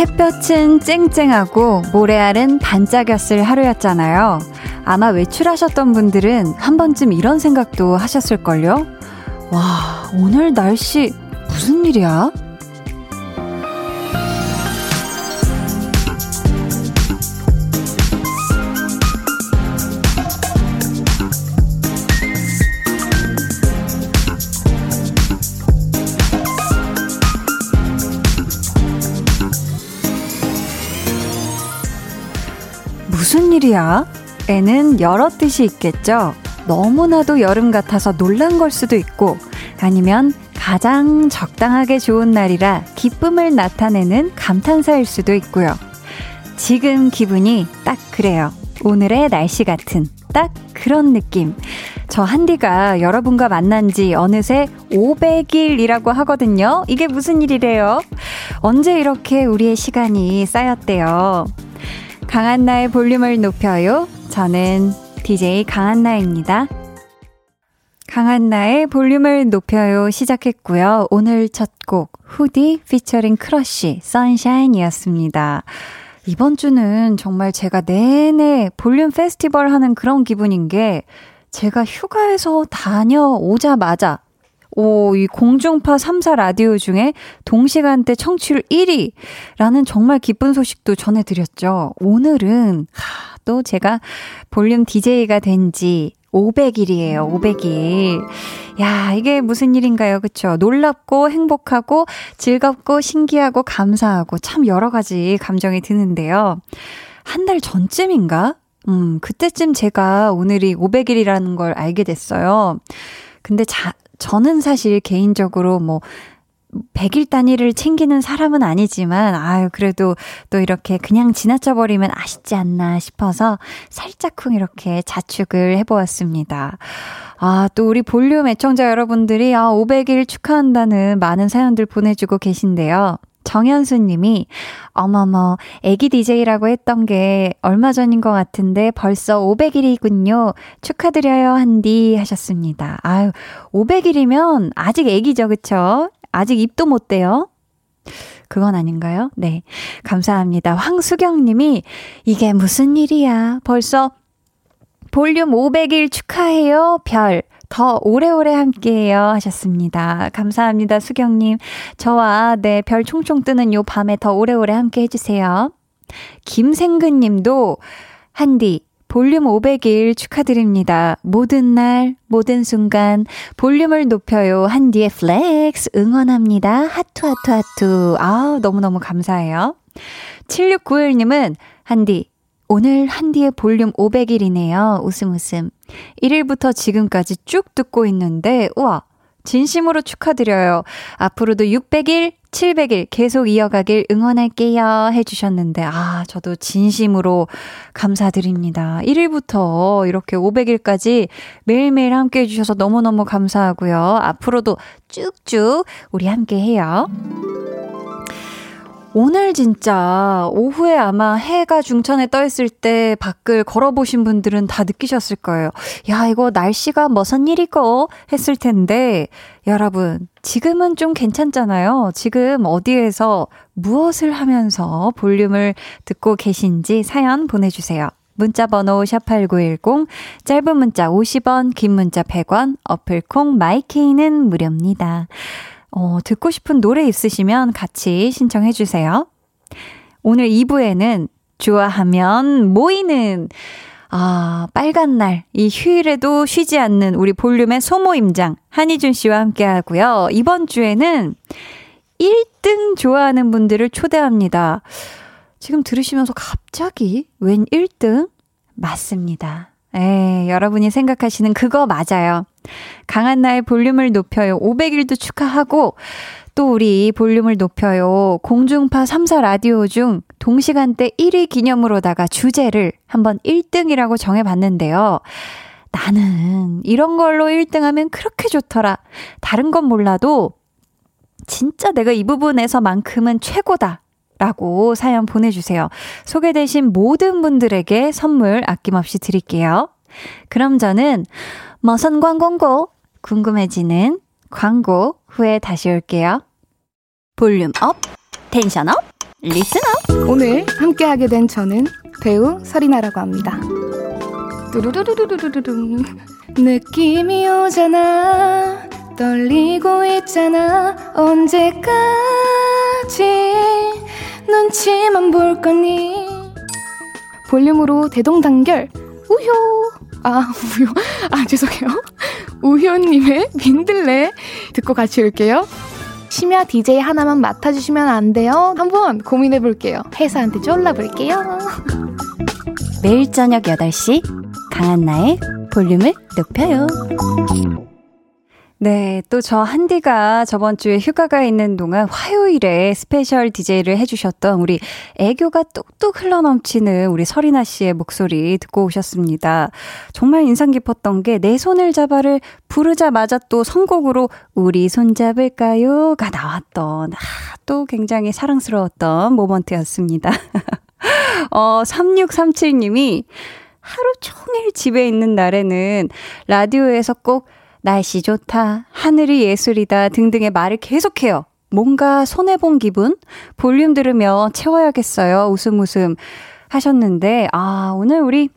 햇볕은 쨍쨍하고 모래알은 반짝였을 하루였잖아요. 아마 외출하셨던 분들은 한 번쯤 이런 생각도 하셨을걸요? 와, 오늘 날씨 무슨 일이야? 무슨 일이야? 에는 여러 뜻이 있겠죠? 너무나도 여름 같아서 놀란 걸 수도 있고, 아니면 가장 적당하게 좋은 날이라 기쁨을 나타내는 감탄사일 수도 있고요. 지금 기분이 딱 그래요. 오늘의 날씨 같은 딱 그런 느낌. 저 한디가 여러분과 만난 지 어느새 500일이라고 하거든요. 이게 무슨 일이래요? 언제 이렇게 우리의 시간이 쌓였대요? 강한나의 볼륨을 높여요. 저는 DJ 강한나입니다. 강한나의 볼륨을 높여요 시작했고요. 오늘 첫 곡 후디 피처링 크러쉬 Sunshine이었습니다. 이번 주는 정말 제가 내내 볼륨 페스티벌 하는 그런 기분인 게 제가 휴가에서 다녀오자마자 오, 이 공중파 3사 라디오 중에 동시간대 청취율 1위라는 정말 기쁜 소식도 전해드렸죠. 오늘은, 하, 또 제가 볼륨 DJ가 된 지 500일이에요, 500일. 야, 이게 무슨 일인가요? 그쵸? 놀랍고 행복하고 즐겁고 신기하고 감사하고 참 여러 가지 감정이 드는데요. 한 달 전쯤인가? 음, 그때쯤 제가 오늘이 500일이라는 걸 알게 됐어요. 근데 자, 저는 사실 개인적으로 뭐 100일 단위를 챙기는 사람은 아니지만, 아유, 그래도 또 이렇게 그냥 지나쳐버리면 아쉽지 않나 싶어서 살짝쿵 이렇게 자축을 해보았습니다. 아, 또 우리 볼륨 애청자 여러분들이 아, 500일 축하한다는 많은 사연들 보내주고 계신데요. 정현수 님이, 어머머, 애기 DJ라고 했던 게 얼마 전인 것 같은데 벌써 500일이군요. 축하드려요, 한디 하셨습니다. 아유, 500일이면 아직 애기죠, 그쵸? 아직 입도 못 대요. 그건 아닌가요? 네. 감사합니다. 황수경 님이, 이게 무슨 일이야. 벌써 볼륨 500일 축하해요. 별. 더 오래오래 함께해요 하셨습니다. 감사합니다, 수경님. 저와 네, 별 총총 뜨는 요 밤에 더 오래오래 함께 해주세요. 김생근 님도, 한디, 볼륨 500일 축하드립니다. 모든 날, 모든 순간, 볼륨을 높여요. 한디의 flex 응원합니다. 하트, 하트, 하트. 아 너무너무 감사해요. 7691님은, 한디, 오늘 한디의 볼륨 500일이네요. 웃음 웃음. 1일부터 지금까지 쭉 듣고 있는데, 우와, 진심으로 축하드려요. 앞으로도 600일, 700일 계속 이어가길 응원할게요. 해주셨는데, 아, 저도 진심으로 감사드립니다. 1일부터 이렇게 500일까지 매일매일 함께 해주셔서 너무너무 감사하고요. 앞으로도 쭉쭉 우리 함께 해요. 오늘 진짜 오후에 아마 해가 중천에 떠 있을 때 밖을 걸어보신 분들은 다 느끼셨을 거예요. 야, 이거 날씨가 무슨 일이고 했을 텐데, 여러분, 지금은 좀 괜찮잖아요. 지금 어디에서 무엇을 하면서 볼륨을 듣고 계신지 사연 보내주세요. 문자 번호 샵8910, 짧은 문자 50원, 긴 문자 100원, 어플 콩 마이케이는 무료입니다. 어, 듣고 싶은 노래 있으시면 같이 신청해 주세요. 오늘 2부에는 좋아하면 모이는 아, 빨간 날, 이 휴일에도 쉬지 않는 우리 볼륨의 소모임장, 한희준 씨와 함께 하고요. 이번 주에는 1등 좋아하는 분들을 초대합니다. 지금 들으시면서 갑자기 웬 1등? 맞습니다. 에, 여러분이 생각하시는 그거 맞아요. 강한 나의 볼륨을 높여요. 500일도 축하하고, 또 우리 볼륨을 높여요. 공중파 3사 라디오 중 동시간대 1위 기념으로다가 주제를 한번 1등이라고 정해봤는데요. 나는 이런 걸로 1등 하면 그렇게 좋더라. 다른 건 몰라도 진짜 내가 이 부분에서만큼은 최고다. 라고 사연 보내주세요. 소개되신 모든 분들에게 선물 아낌없이 드릴게요. 그럼 저는 머선 광 공고. 궁금해지는 광고 후에 다시 올게요. volume up, tension up, listener 오늘 함께하게 된 저는 배우 설인아라고 합니다. 뚜루루루루루루루 느낌이 오잖아. 떨리고 있잖아. 언제까지 눈치만 볼 거니? 볼륨으로 대동단결. 우효 아 우효 아 죄송해요 우효님의 민들레 듣고 같이 올게요 심야 DJ 하나만 맡아주시면 안 돼요? 한번 고민해볼게요. 회사한테 졸라볼게요. 매일 저녁 8시 강한나의 볼륨을 높여요. 네, 또 저 한디가 저번 주에 휴가가 있는 동안 화요일에 special DJ를 해주셨던 우리 애교가 뚝뚝 흘러넘치는 우리 설인아 씨의 목소리 듣고 오셨습니다. 정말 인상 깊었던 게 내 손을 잡아를 부르자마자 또 선곡으로 우리 손잡을까요가 나왔던, 아, 또 굉장히 사랑스러웠던 moment였습니다. 어, 3637님이 하루 종일 집에 있는 날에는 라디오에서 꼭 날씨 좋다, 하늘이 예술이다 등등의 말을 계속해요. 뭔가 손해본 기분? 볼륨 들으며 채워야겠어요. 웃음 웃음 하셨는데, 아, 오늘 우리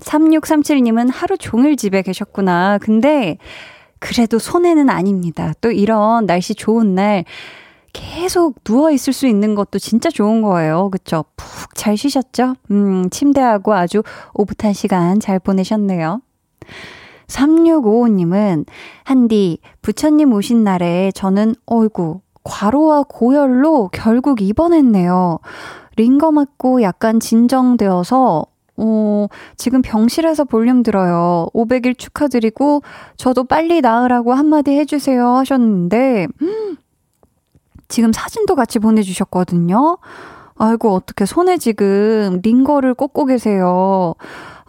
3637님은 하루 종일 집에 계셨구나. 근데, 그래도 손해는 아닙니다. 또 이런 날씨 좋은 날, 계속 누워 있을 수 있는 것도 진짜 좋은 거예요. 그쵸? 푹 잘 쉬셨죠? 음, 침대하고 아주 오붓한 시간 잘 보내셨네요. 3655님은, 한디, 부처님 오신 날에 저는, 어이구, 과로와 고열로 결국 입원했네요. 링거 맞고 약간 진정되어서, 어, 지금 병실에서 볼륨 들어요. 500일 축하드리고, 저도 빨리 나으라고 한마디 해주세요 하셨는데, 음, 지금 사진도 같이 보내주셨거든요. 아이고, 어떻게 손에 지금 링거를 꽂고 계세요.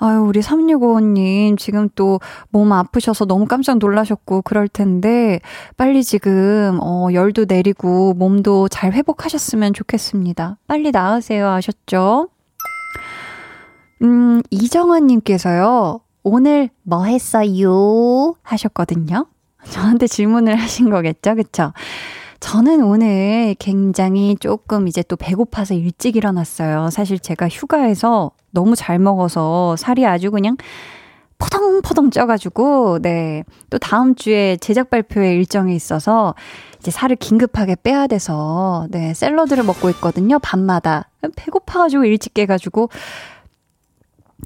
아유, 우리 3655님, 지금 또 몸 아프셔서 너무 깜짝 놀라셨고, 그럴 텐데, 빨리 지금, 어, 열도 내리고, 몸도 잘 회복하셨으면 좋겠습니다. 빨리 나으세요. 아셨죠? 음, 이정환 님께서요, 오늘 뭐 했어요? 하셨거든요. 저한테 질문을 하신 거겠죠? 그쵸? 저는 오늘 굉장히 조금 이제 또 배고파서 일찍 일어났어요. 사실 제가 휴가에서 너무 잘 먹어서 살이 아주 그냥 포덩포덩 쪄가지고, 네. 또 다음 주에 제작 발표회 일정이 있어서 이제 살을 긴급하게 빼야 돼서, 네. 샐러드를 먹고 있거든요. 밤마다. 배고파가지고 일찍 깨가지고,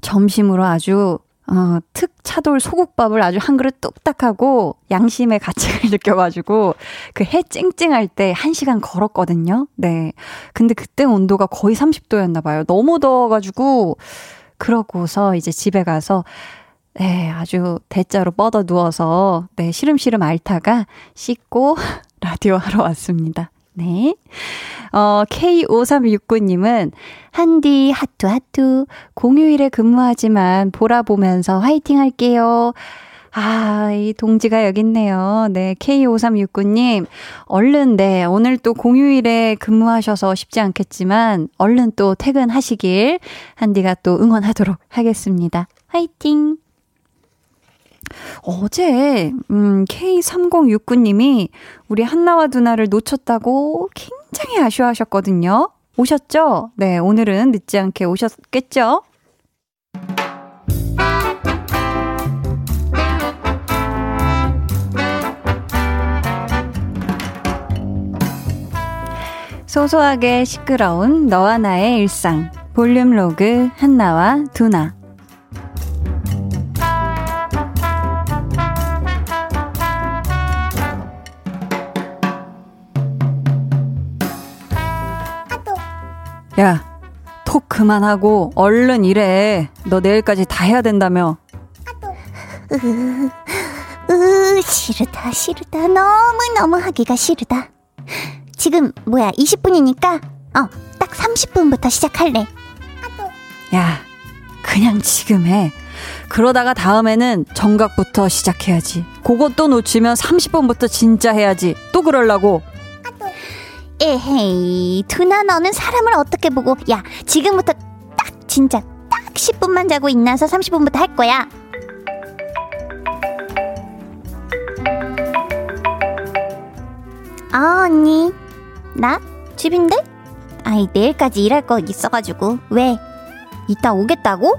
점심으로 아주 어, 특 차돌 소국밥을 아주 한 그릇 뚝딱 하고 양심의 가책을 느껴가지고 그해 쨍쨍할 때 한 시간 걸었거든요. 네. 근데 그때 온도가 거의 30도였나 봐요. 너무 더워가지고 그러고서 이제 집에 가서 네, 아주 대자로 뻗어 누워서 네, 시름시름 앓다가 씻고 라디오 하러 왔습니다. 네. 어, K5369님은, 한디, 하투, 하투, 공휴일에 근무하지만 보라 보면서 화이팅 할게요. 아, 이 동지가 여기 있네요. 네, K5369님, 얼른, 네, 오늘 또 공휴일에 근무하셔서 쉽지 않겠지만, 얼른 또 퇴근하시길, 한디가 또 응원하도록 하겠습니다. 화이팅! 어제, 음, K3069님이 우리 한나와 두나를 놓쳤다고 굉장히 아쉬워하셨거든요. 오셨죠? 네, 오늘은 늦지 않게 오셨겠죠? 소소하게 시끄러운 너와 나의 일상. 볼륨 로그 한나와 두나. 야, 톡 그만하고 얼른 일해. 너 내일까지 다 해야 된다며. 으, 으, 싫다, 싫다. 너무너무 하기가 싫다. 지금, 뭐야, 20분이니까, 어, 딱 30분부터 시작할래. 야, 그냥 지금 해. 그러다가 다음에는 정각부터 시작해야지. 그것도 놓치면 30분부터 진짜 해야지. 또 그럴라고. 에헤이, 두나 너는 사람을 어떻게 보고, 야, 지금부터 딱, 진짜 딱 10분만 자고 있나서 30분부터 할 거야. 아, 언니. 나? 집인데? 아이, 내일까지 일할 거 있어가지고. 왜? 이따 오겠다고?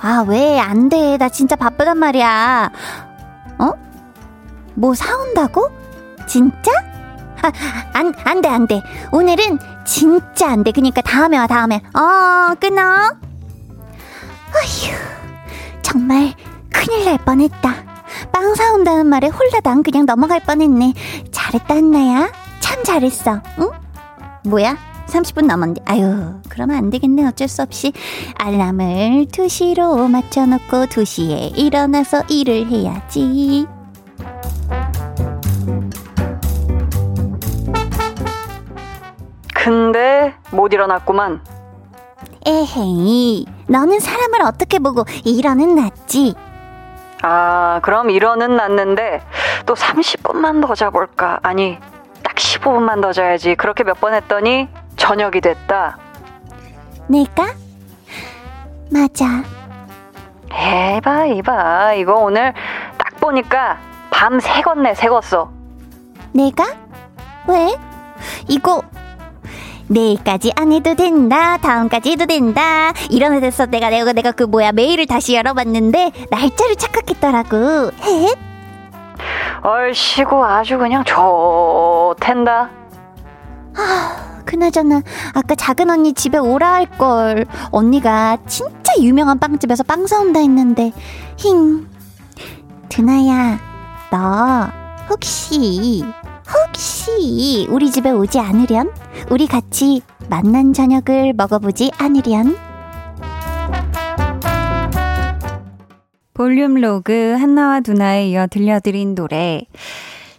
아, 왜? 안 돼. 나 진짜 바쁘단 말이야. 어? 뭐 사온다고? 진짜? 아, 안, 안 돼, 안 돼. 오늘은 진짜 안 돼. 그니까 다음에 와, 다음에. 어, 끊어. 어휴, 정말 큰일 날 뻔했다. 빵 사온다는 말에 홀라당 그냥 넘어갈 뻔했네. 잘했다, 한나야. 참 잘했어. 응? 뭐야? 30분 넘었는데, 아유, 그러면 안 되겠네. 어쩔 수 없이. 알람을 2시로 맞춰놓고 2시에 일어나서 일을 해야지. 근데 못 일어났구만. 에헤이, 너는 사람을 어떻게 보고 일어는 낫지? 아, 그럼 일어는 났는데 또 30분만 더 자볼까? 아니, 딱 15분만 더 자야지. 그렇게 몇 번 했더니 저녁이 됐다. 내가? 맞아. 해봐, 이봐. 이거 오늘 딱 보니까 밤 새겄네, 새겄어. 내가? 왜? 이거 내일까지 안 해도 된다. 다음까지 해도 된다. 이런 애 됐어. 내가 내가 내가 그 뭐야 메일을 다시 열어봤는데 날짜를 착각했더라고. 헷. 얼씨구 아주 그냥 좋텐다. 아, 그나저나 아까 작은 언니 집에 오라 할 걸. 언니가 진짜 유명한 빵집에서 빵 사온다 했는데 힝. 드나야, 너 혹시 혹시 우리 집에 오지 않으련? 우리 같이 만난 저녁을 먹어보지 않으련? 볼륨 로그 한나와 두나에 이어 들려드린 노래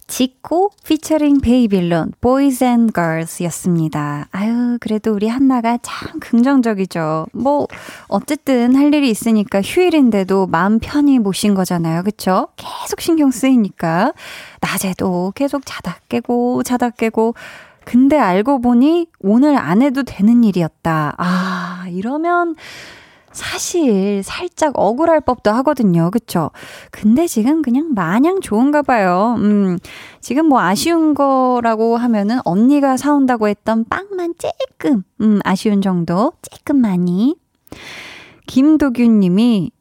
지코 피처링 베이빌론 Boys and Girls였습니다. 아유 그래도 우리 한나가 참 긍정적이죠. 뭐 어쨌든 할 일이 있으니까 휴일인데도 마음 편히 모신 거잖아요. 그쵸? 계속 신경 쓰이니까 낮에도 계속 자다 깨고 자다 깨고 근데 알고 보니 오늘 안 해도 되는 일이었다. 아 이러면 사실 살짝 억울할 법도 하거든요. 그쵸? 근데 지금 그냥 마냥 좋은가 봐요. 음, 지금 뭐 아쉬운 거라고 하면은 언니가 사온다고 했던 빵만 쬐끔, 음, 아쉬운 정도? 쬐끔 많이. 김도균 님이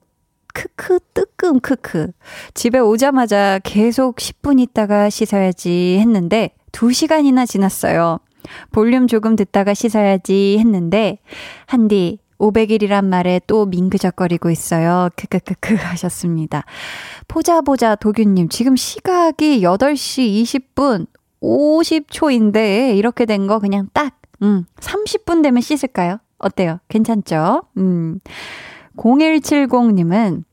크크 뜨끔 크크. 집에 오자마자 계속 10분 있다가 씻어야지 했는데 2시간이나 지났어요. 볼륨 조금 듣다가 씻어야지 했는데 한디 500일이란 말에 또 민그적거리고 있어요. 크크크크 하셨습니다. 보자보자 도균님, 지금 시각이 8시 20분 50초인데, 이렇게 된 거 그냥 딱, 음, 30분 되면 씻을까요? 어때요? 괜찮죠? 음. 0170님은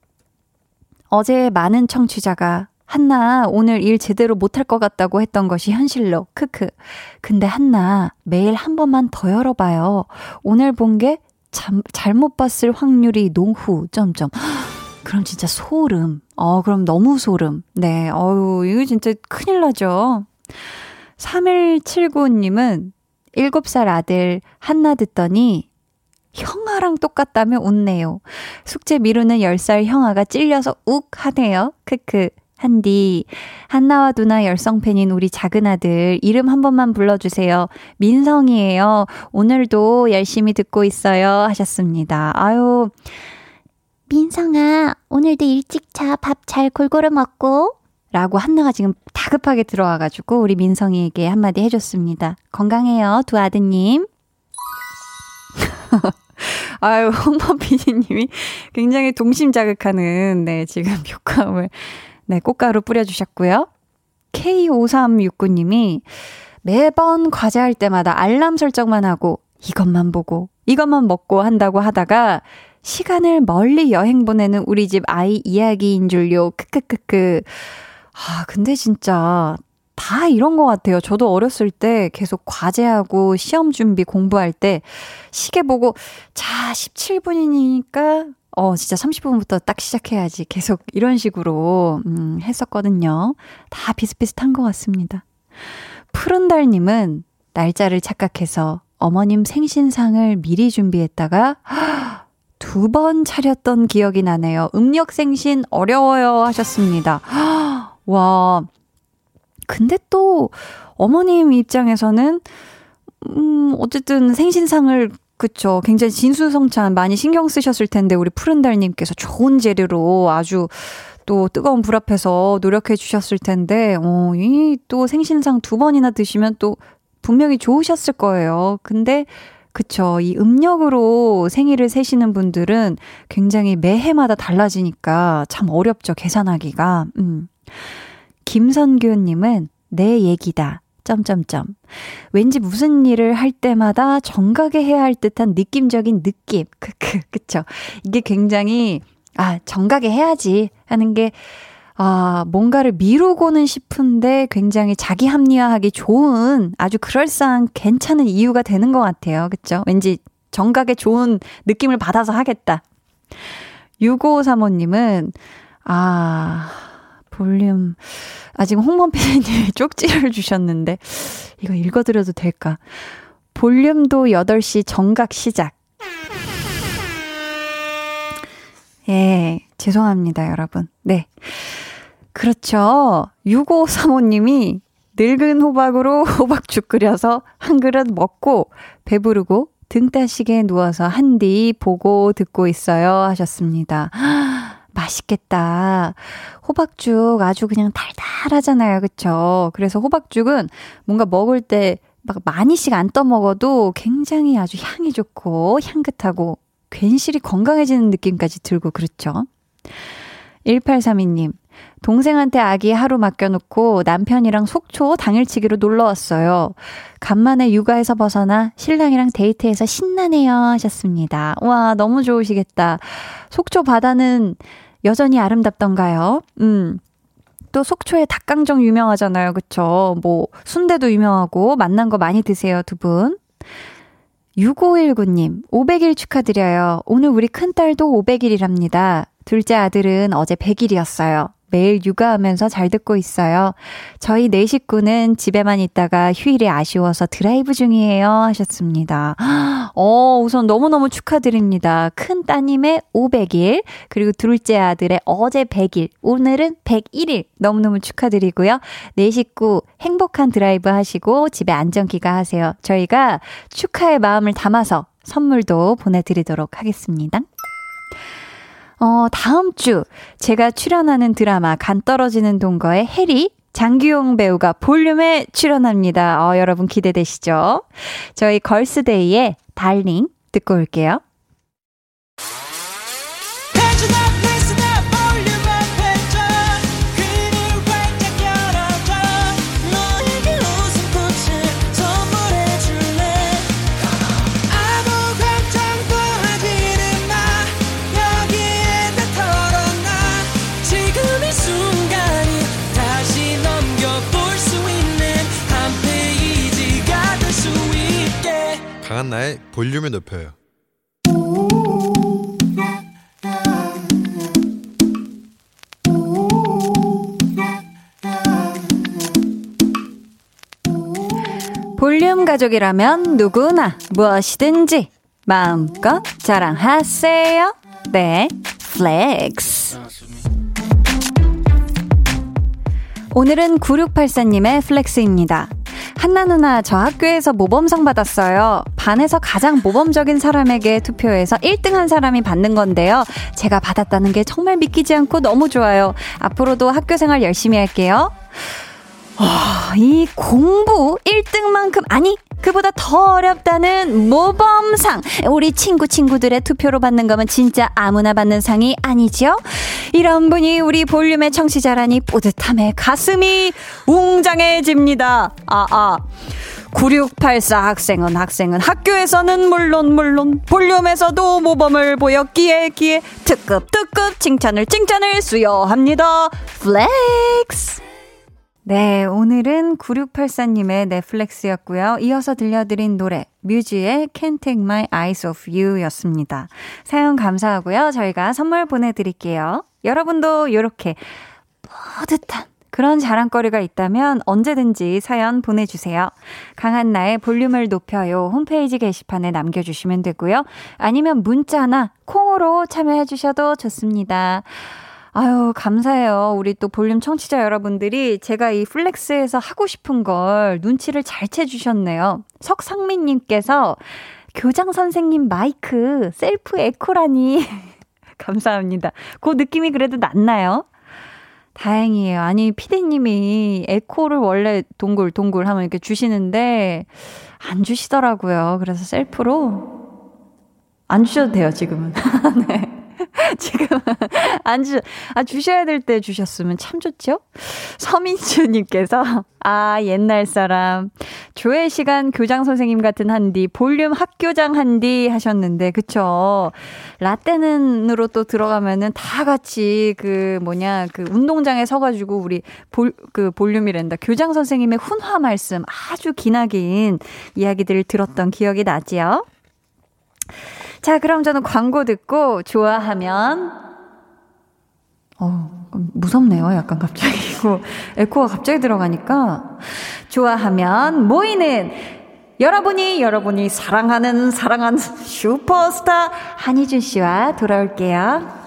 어제 많은 청취자가 한나 오늘 일 제대로 못할 것 같다고 했던 것이 현실로 크크. 근데 한나 매일 한 번만 더 열어봐요. 오늘 본 게 참, 잘못 봤을 확률이 노후, 점점. 그럼 진짜 소름. 어, 그럼 너무 소름. 네, 어유 이거 진짜 큰일 나죠. 3179님은 7살 아들 한나 듣더니 형아랑 똑같다며 웃네요. 숙제 미루는 10살 형아가 찔려서 욱 하네요. 크크. 한디, 한나와 누나 열성팬인 우리 작은 아들, 이름 한 번만 불러주세요. 민성이에요. 오늘도 열심히 듣고 있어요. 하셨습니다. 아유, 민성아, 오늘도 일찍 자. 밥 잘 골고루 먹고. 라고 한나가 지금 다급하게 들어와가지고 우리 민성이에게 한마디 해줬습니다. 건강해요, 두 아드님. 아유, 홍범 PD님이 굉장히 동심 자극하는, 네, 지금 효과음을 네, 꽃가루 뿌려주셨고요. K5369님이 매번 과제할 때마다 알람 설정만 하고 이것만 보고 이것만 먹고 한다고 하다가 시간을 멀리 여행 보내는 우리 집 아이 이야기인 줄요. 크크크크. 아, 근데 진짜 다 이런 것 같아요. 저도 어렸을 때 계속 과제하고 시험 준비 공부할 때 시계 보고 자, 17분이니까 어, 진짜 30분부터 딱 시작해야지. 계속 이런 식으로, 음, 했었거든요. 다 비슷비슷한 것 같습니다. 푸른달님은 날짜를 착각해서 어머님 생신상을 미리 준비했다가, 두 번 차렸던 기억이 나네요. 음력 생신 어려워요 하셨습니다. 와. 근데 또 어머님 입장에서는 음, 어쨌든 생신상을 그쵸. 굉장히 진수성찬 많이 신경 쓰셨을 텐데, 우리 푸른달님께서 좋은 재료로 아주 또 뜨거운 불 앞에서 노력해 주셨을 텐데, 어, 이 또 생신상 두 번이나 드시면 또 분명히 좋으셨을 거예요. 근데, 그쵸. 이 음력으로 생일을 세시는 분들은 굉장히 매해마다 달라지니까 참 어렵죠. 계산하기가. 음. 김선규님은 내 얘기다. 점점점. 왠지 무슨 일을 할 때마다 정각에 해야 할 듯한 느낌적인 느낌. 크크, 그쵸. 이게 굉장히, 아, 정각에 해야지 하는 게, 아, 뭔가를 미루고는 싶은데 굉장히 자기 합리화하기 좋은 아주 그럴싸한 괜찮은 이유가 되는 것 같아요. 그쵸? 왠지 정각에 좋은 느낌을 받아서 하겠다. 6535님은, 아, 볼륨. 아, 지금 홍범 PD님이 쪽지를 주셨는데, 이거 읽어드려도 될까? 볼륨도 8시 정각 시작. 예, 죄송합니다, 여러분. 네. 그렇죠. 6535님이 늙은 호박으로 호박죽 끓여서 한 그릇 먹고 배부르고 등 따시게 누워서 한뒤 보고 듣고 있어요 하셨습니다. 맛있겠다. 호박죽 아주 그냥 달달하잖아요. 그쵸? 그래서 호박죽은 뭔가 먹을 때 막 많이씩 안 떠먹어도 굉장히 아주 향이 좋고 향긋하고 괜시리 건강해지는 느낌까지 들고 그렇죠. 1832님, 동생한테 아기 하루 맡겨놓고 남편이랑 속초 당일치기로 놀러 왔어요. 간만에 육아에서 벗어나 신랑이랑 데이트해서 신나네요 하셨습니다. 와, 너무 좋으시겠다. 속초 바다는 여전히 아름답던가요? 음. 또 속초에 닭강정 유명하잖아요. 그쵸? 뭐, 순대도 유명하고, 만난 거 많이 드세요, 두 분. 6519님, 500일 축하드려요. 오늘 우리 큰딸도 500일이랍니다. 둘째 아들은 어제 100일이었어요. 매일 육아하면서 잘 듣고 있어요. 저희 네 식구는 집에만 있다가 휴일이 아쉬워서 드라이브 중이에요. 하셨습니다. 어, 우선 너무너무 축하드립니다. 큰 따님의 500일, 그리고 둘째 아들의 어제 100일, 오늘은 101일. 너무너무 축하드리고요. 네 식구 행복한 드라이브 하시고 집에 안전 귀가하세요. 저희가 축하의 마음을 담아서 선물도 보내드리도록 하겠습니다. 어, 다음 주 제가 출연하는 드라마 간 떨어지는 동거의 해리 장규용 배우가 볼륨에 출연합니다. 어, 여러분 기대되시죠? 저희 걸스데이의 달링 듣고 올게요. 볼륨을 높여요. 볼륨 가족이라면 누구나 무엇이든지 마음껏 자랑하세요. 네, flex. 오늘은 9684님의 flex입니다. 한나 누나, 저 학교에서 모범상 받았어요. 반에서 가장 모범적인 사람에게 투표해서 1등 한 사람이 받는 건데요. 제가 받았다는 게 정말 믿기지 않고 너무 좋아요. 앞으로도 학교 생활 열심히 할게요. 와, 이 공부 1등만큼, 아니, 그보다 더 어렵다는 모범상. 우리 친구 친구들의 투표로 받는 거면 진짜 아무나 받는 상이 아니죠? 이런 분이 우리 볼륨의 청취자라니 뿌듯함에 가슴이 웅장해집니다. 아, 아. 9684 학생은 학생은 학교에서는 물론 물론 볼륨에서도 모범을 보였기에 기에 특급 특급 칭찬을 칭찬을 수여합니다. Flex. 네, 오늘은 9684님의 네, flex였고요. 이어서 들려드린 노래 뮤지의 Can't Take My Eyes Off You 였습니다. 사연 감사하고요. 저희가 선물 보내드릴게요. 여러분도 이렇게 뿌듯한 그런 자랑거리가 있다면 언제든지 사연 보내주세요. 강한나의 볼륨을 높여요. 홈페이지 게시판에 남겨주시면 되고요. 아니면 문자나 콩으로 참여해주셔도 좋습니다. 아유, 감사해요. 우리 또 볼륨 청취자 여러분들이 제가 이 flex에서 하고 싶은 걸 눈치를 잘 채주셨네요. 석상민님께서 교장 선생님 마이크 셀프 에코라니. 감사합니다. 그 느낌이 그래도 낫나요? 다행이에요. 아니, 피디님이 에코를 원래 동글, 동글 하면 이렇게 주시는데, 안 주시더라고요. 그래서 셀프로 안 주셔도 돼요, 지금은. 네. 지금 안 주, 아, 주셔야 될 때 주셨으면 참 좋죠? 서민주님께서, 아, 옛날 사람. 조회 시간 교장 선생님 같은 한디, 볼륨 학교장 한디 하셨는데, 그쵸? 라떼는으로 또 들어가면은 다 같이 그 뭐냐, 그 운동장에 서가지고 우리 볼, 그 볼륨이란다. 교장 선생님의 훈화 말씀 아주 기나긴 이야기들을 들었던 기억이 나지요? 자, 그럼 저는 광고 듣고 좋아하면 어, 무섭네요. 약간 갑자기. 이거 에코가 갑자기 들어가니까 좋아하면 모이는 여러분이 여러분이 사랑하는 사랑하는 슈퍼스타 한희준 씨와 돌아올게요.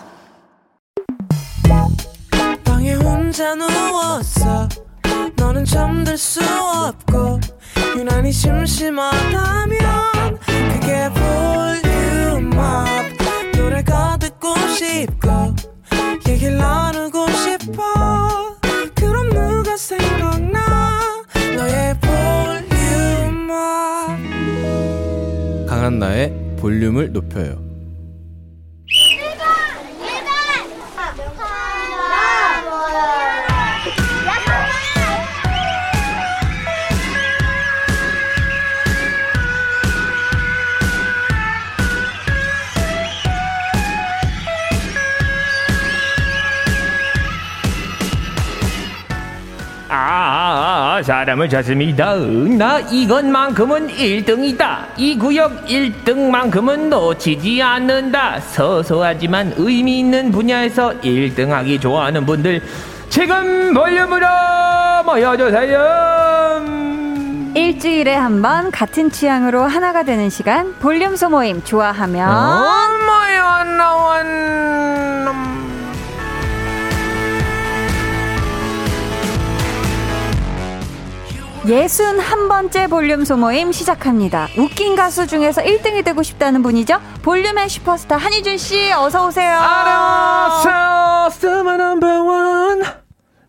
너는 잠들 수 없고 유난히 심심하다면 그게 볼 륨업 노래가 듣고 싶고 얘기를 나누고 싶어. 그럼 누가 생각나? 너의 볼륨 업. 강한나의 볼륨을 높여요 사람을 찾습니다. 나 이것만큼은 1등이다. 이 구역 1등만큼은 놓치지 않는다. 소소하지만 의미 있는 분야에서 1등하기 좋아하는 분들 지금 볼륨으로 모여주세요. 일주일에 한 번 같은 취향으로 하나가 되는 시간 볼륨 소모임 좋아하면 엄마야 나왔 예순 한 번째 볼륨 소모임 시작합니다. 웃긴 가수 중에서 1등이 되고 싶다는 분이죠. 볼륨의 슈퍼스타 한희준 씨 어서 오세요. 안녕하세요. Still my number one.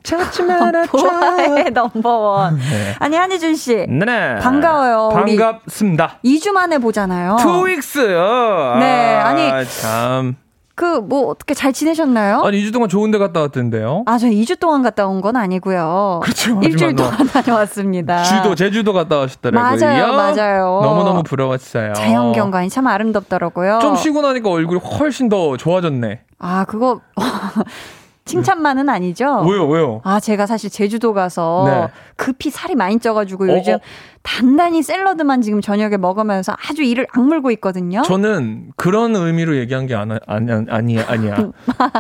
찾지 말아줘. 보아의 Number One. 네. 아니 한희준 씨. 네. 반가워요. 반갑습니다. 2주 만에 보잖아요. 2 weeks요. 네. 아니 아, 참. 그 뭐 어떻게 잘 지내셨나요? 아니 2주 동안 좋은 데 갔다 왔던데요. 아, 저 2주 동안 갔다 온 건 아니고요. 그렇죠. 일주일 동안 다녀왔습니다. 주도 제주도 갔다 오셨더라고요. 맞아요. 맞아요. 너무너무 부러웠어요. 자연 경관이 참 아름답더라고요. 좀 쉬고 나니까 얼굴이 훨씬 더 좋아졌네. 아, 그거 칭찬만은 아니죠? 왜요, 왜요? 아, 제가 사실 제주도 가서 네. 급히 살이 많이 쪄가지고 어, 요즘 어? 단단히 샐러드만 지금 저녁에 먹으면서 아주 이를 악물고 있거든요. 저는 그런 의미로 얘기한 게 아니, 아니, 아니야, 아니야.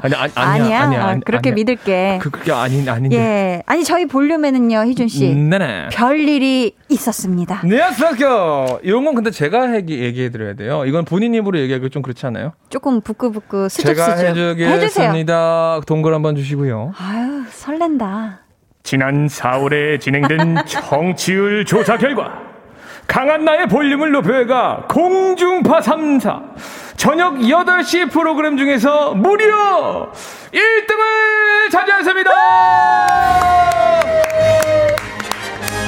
아니, 아니, 아니, 아니야, 아니야, 아, 그렇게 아니야. 믿을게. 그, 그게 아닌, 아닌데. 예. 아니, 저희 볼륨에는요, 희준씨. 음, 네네. 별 일이 있었습니다. 네, 안녕하세요. 이런 건 근데 제가 얘기해드려야 돼요. 이건 본인 입으로 얘기하기 좀 그렇지 않아요? 조금 부끄부끄 수줍 제가 해주겠습니다. 동글 한번 주시고요. 아유, 설렌다. 지난 4월에 진행된 청취율 조사 결과 강한 나의 볼륨을 높여가 공중파 3사 저녁 8시 프로그램 중에서 무려 1등을 차지했습니다.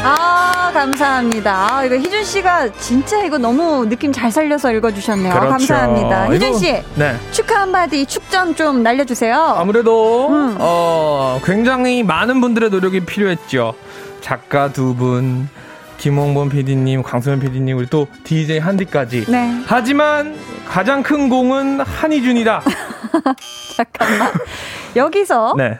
아, 감사합니다. 아, 이거 희준 씨가 진짜 이거 너무 느낌 잘 살려서 읽어주셨네요. 그렇죠. 감사합니다. 희준 씨, 네. 축하 한마디 축전 좀 날려주세요. 아무래도 음. 어, 굉장히 많은 분들의 노력이 필요했죠. 작가 두 분, 김홍범 PD님, 광수현 PD님, 우리 또 DJ 한디까지. 네. 하지만 가장 큰 공은 한희준이다. 잠깐만. 여기서 네.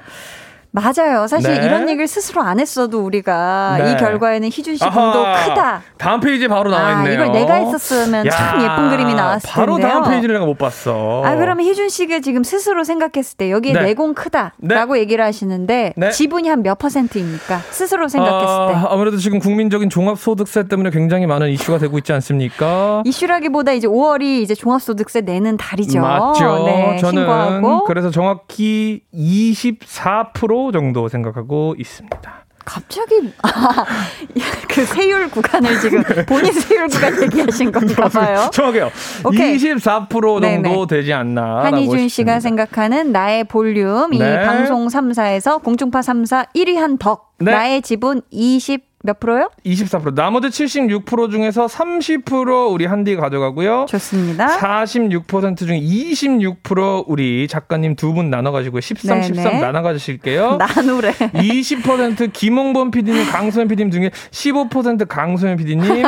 맞아요. 사실 네. 이런 얘기를 스스로 안 했어도 우리가 네. 이 결과에는 희준 씨 공도 크다. 다음 페이지에 바로 나와 있네요. 아, 이걸 내가 했었으면 야, 참 예쁜 그림이 나왔을 바로 텐데요. 바로 다음 페이지를 내가 못 봤어. 아, 그러면 희준 씨가 지금 스스로 생각했을 때 여기에 네. 내공 크다라고 네. 얘기를 하시는데 네. 지분이 한 몇 퍼센트입니까? 스스로 생각했을 아, 때. 아무래도 지금 국민적인 종합소득세 때문에 굉장히 많은 이슈가 되고 있지 않습니까? 이슈라기보다 이제 5월이 이제 종합소득세 내는 달이죠. 맞죠. 네, 저는 신고하고. 그래서 정확히 24% 정도 생각하고 있습니다. 갑자기 아, 그 세율 구간을 지금 본인 세율 구간 얘기하신 건가 봐요. 정확해요. 오케이. 24% 정도 네네. 되지 않나. 한희준 씨가 생각하는 나의 볼륨 네. 이 방송 3사에서 공중파 3사 1위 한 덕. 네. 나의 지분 20 몇 프로요? 24%. 나머지 76% 중에서 30% 우리 한디 가져가고요. 좋습니다. 46% 중에 26% 우리 작가님 두 분 나눠 가지고 13, 네네. 13 나눠 가지실게요. 나누래. 20% 김홍범 PD님, 강소연 PD님 중에 15% 강소연 PD님,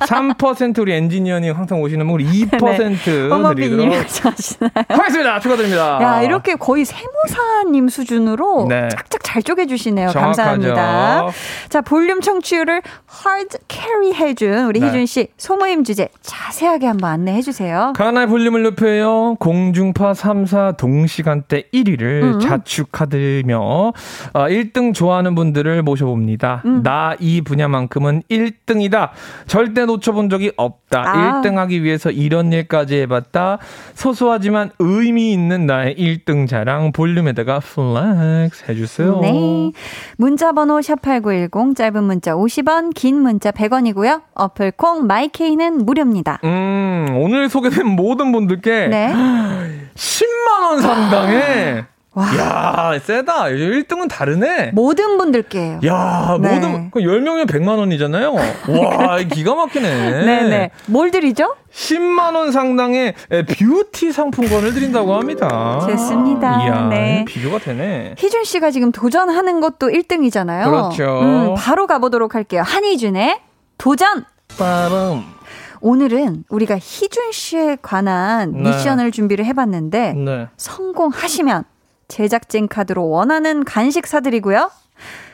3% 우리 엔지니어님 항상 오시는 분2% 드리도록 하겠습니다. 축하드립니다. 야 이렇게 거의 세무사님 수준으로 네. 짝짝 잘 쪼개 주시네요. 정확하죠. 감사합니다. 자 볼륨 청취율을 hard carry 해준 우리 네. 희준 씨 소모임 주제 자세하게 한번 안내해 주세요. 강한나의 볼륨을 높여요. 공중파 3사 동시간대 1위를 음. 자축하며 어, 1등 좋아하는 분들을 모셔봅니다. 음. 나 이 분야만큼은 1등이다. 절대 놓쳐본 적이 없다. 아. 1등하기 위해서 이런 일까지 해봤다. 소소하지만 의미 있는 나의 1등 자랑 볼륨에다가 flex 해주세요. 네. 문자번호 샵8910 짧은 문자 문자 50원, 긴 문자 100원이고요. 어플 콩 마이케이는 무료입니다. 음, 오늘 소개된 모든 분들께 네. 10만 원 상당의 와. 야, 세다. 1등은 다르네. 모든 분들께. 야, 네. 모든, 10명이면 100만 원이잖아요. 와, 기가 막히네. 네네. 뭘 드리죠? 10만 원 상당의 뷰티 상품권을 드린다고 합니다. 좋습니다. 이야, 네. 비교가 되네. 희준 씨가 지금 도전하는 것도 1등이잖아요. 그렇죠. 음, 바로 가보도록 할게요. 한희준의 도전! 빠밤. 오늘은 우리가 희준 씨에 관한 네. 미션을 준비를 해봤는데 네. 성공하시면 제작진 카드로 원하는 간식 사드리고요.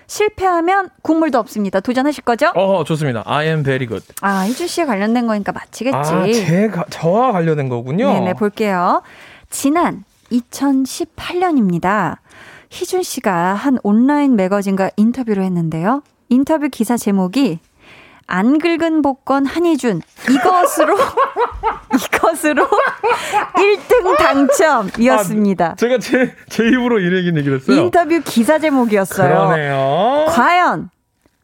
실패하면 국물도 없습니다. 도전하실 거죠? 어, 좋습니다. I am very good. 아, 희준 씨에 관련된 거니까 맞히겠지. 아, 제가, 저와 관련된 거군요. 네네, 볼게요. 지난 2018년입니다. 희준 씨가 한 온라인 매거진과 인터뷰를 했는데요. 인터뷰 기사 제목이 안 긁은 복권 한희준 이것으로 이것으로 1등 당첨이었습니다. 아, 제가 제, 제 입으로 이 얘기 얘기를 했어요. 인터뷰 기사 제목이었어요. 그러네요. 과연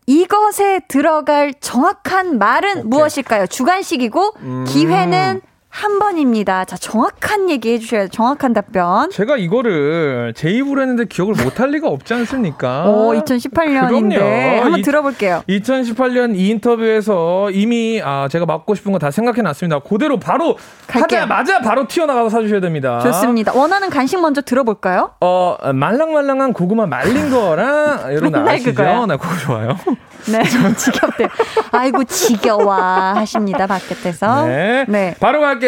이것에 들어갈 정확한 말은 오케이. 무엇일까요? 주관식이고 음. 기회는 한 번입니다. 자, 정확한 얘기 해주셔야 정확한 답변. 제가 이거를 제 입으로 했는데 기억을 못할 리가 없지 않습니까? 오, 2018년인데. 그럼요. 한번 이, 들어볼게요. 2018년 이 인터뷰에서 이미 아, 제가 맡고 싶은 거 다 생각해 놨습니다. 그대로 바로 하자마자 바로 튀어나가서 사주셔야 됩니다. 좋습니다. 원하는 간식 먼저 들어볼까요? 어, 말랑말랑한 고구마 말린 거랑 이런 거 아시죠? 나 그거 좋아요. 네, 지겹대. 아이고 지겨워 하십니다 바깥에서. 네, 네. 바로 갈게요.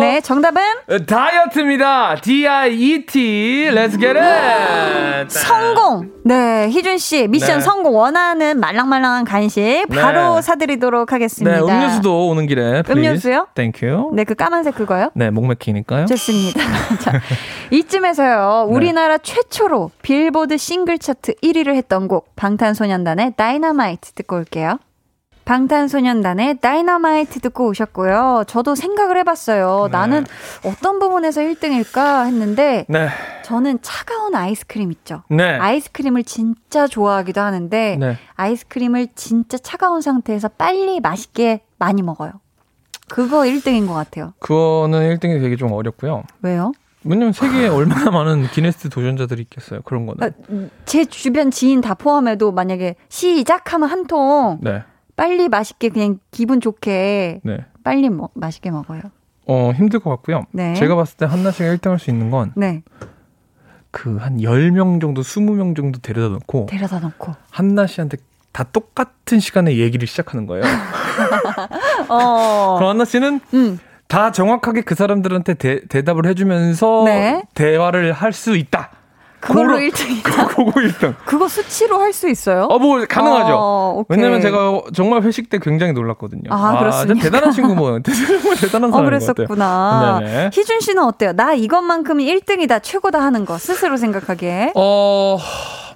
네, 정답은 다이어트입니다. D I E T. Let's get it. 성공. 네, 희준 씨 미션 네. 성공. 원하는 말랑말랑한 간식 바로 네. 사드리도록 하겠습니다. 네, 음료수도 오는 길에. Please. 음료수요? Thank you. 네, 그 까만색 그거요? 네, 목 맥히니까요. 좋습니다. 자, 이쯤에서요. 네. 우리나라 최초로 빌보드 싱글 차트 1위를 했던 곡 방탄소년단의 다이너마이트 듣고 올게요. 방탄소년단의 다이너마이트 듣고 오셨고요. 저도 생각을 해봤어요. 네. 나는 어떤 부분에서 1등일까 했는데 네. 저는 차가운 아이스크림 있죠. 네. 아이스크림을 진짜 좋아하기도 하는데 네. 아이스크림을 진짜 차가운 상태에서 빨리 맛있게 많이 먹어요. 그거 1등인 것 같아요. 그거는 1등이 되게 좀 어렵고요. 왜요? 왜냐면 세계에 얼마나 많은 기네스 도전자들이 있겠어요. 그런 거는. 아, 제 주변 지인 다 포함해도 만약에 시작하면 한 통. 네. 빨리 맛있게 그냥 기분 좋게. 네. 빨리 뭐, 맛있게 먹어요. 어, 힘들 것 같고요. 네. 제가 봤을 때 한나 씨가 1등 할 수 있는 건. 네. 그한 10명 정도, 20명 정도 데려다 놓고. 데려다 놓고. 한나 씨한테 다 똑같은 시간에 얘기를 시작하는 거예요. 어. 그럼 한나 씨는 음. 다 정확하게 그 사람들한테 대, 답을 해주면서 네. 대화를 할 수 있다. 그걸로 1등이다. 그거 1등. 그거 수치로 할 수 있어요? 어, 뭐 가능하죠. 어, 왜냐면 제가 정말 회식 때 굉장히 놀랐거든요. 아, 그렇습니까? 아, 대단한 친구 뭐 대단한 사람 어, 그랬었구나. 희준 씨는 어때요? 나 이것만큼이 1등이다, 최고다 하는 거 스스로 생각하기에? 어.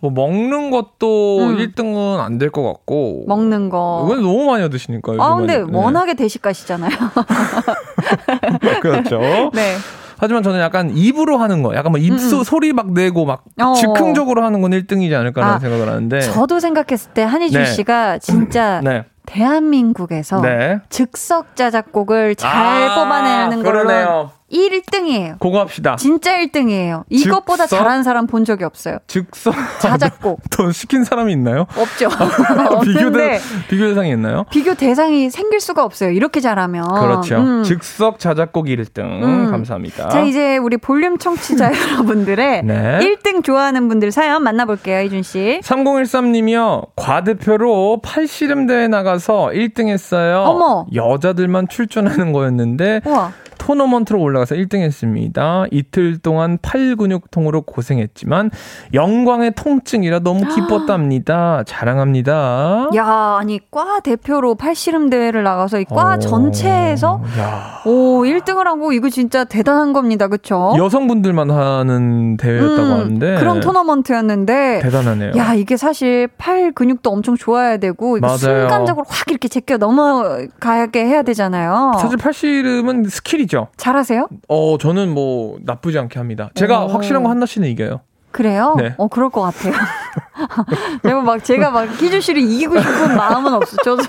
뭐 먹는 것도 음. 1등은 안 될 것 같고 먹는 거. 이건 너무 많이 드시니까. 아 근데 네. 워낙에 대식가시잖아요. 그렇죠. 네. 하지만 저는 약간 입으로 하는 거, 약간 뭐 입수 음. 소리 막 내고 막 어. 즉흥적으로 하는 건 1등이지 않을까라는 아, 생각을 하는데. 저도 생각했을 때 한희준 네. 씨가 진짜 네. 대한민국에서 네. 즉석 자작곡을 잘 아, 뽑아내는 걸로 1등이에요. 그거 합시다. 진짜 1등이에요. 이것보다? 잘하는 사람 본 적이 없어요. 즉석 자작곡. 더 시킨 사람이 있나요? 없죠. 비교 대 비교 대상이 있나요? 비교 대상이 생길 수가 없어요. 이렇게 잘하면. 그렇죠. 음. 즉석 자작곡 1등. 음. 감사합니다. 자, 이제 우리 볼륨 청취자 여러분들의 네. 1등 좋아하는 분들 사연 만나볼게요. 이준 씨. 3013님이요. 과대표로 팔씨름 대회 나가서 1등 했어요. 어머. 여자들만 출전하는 거였는데 우와. 토너먼트로 올라가서 1등 했습니다. 이틀 동안 팔 근육통으로 고생했지만 영광의 통증이라 너무 기뻤답니다. 자랑합니다. 야, 아니 과 대표로 팔씨름 대회를 나가서 이과 어... 전체에서 야. 오, 1등을 하고 이거 진짜 대단한 겁니다. 그렇죠? 여성분들만 하는 대회였다고 음, 하는데 그런 토너먼트였는데 대단하네요. 야, 이게 사실 팔 근육도 엄청 좋아야 되고 순간적으로 확 이렇게 제껴 넘어가게 해야 되잖아요. 사실 팔씨름은 스킬이 죠. 잘하시죠? 잘하세요? 어, 저는 뭐 나쁘지 않게 합니다. 제가 오. 확실한 거 한나 씨는 이겨요. 그래요? 네. 어, 그럴 것 같아요. 제가 막, 제가 막 희준 씨를 이기고 싶은 마음은 없어. 저도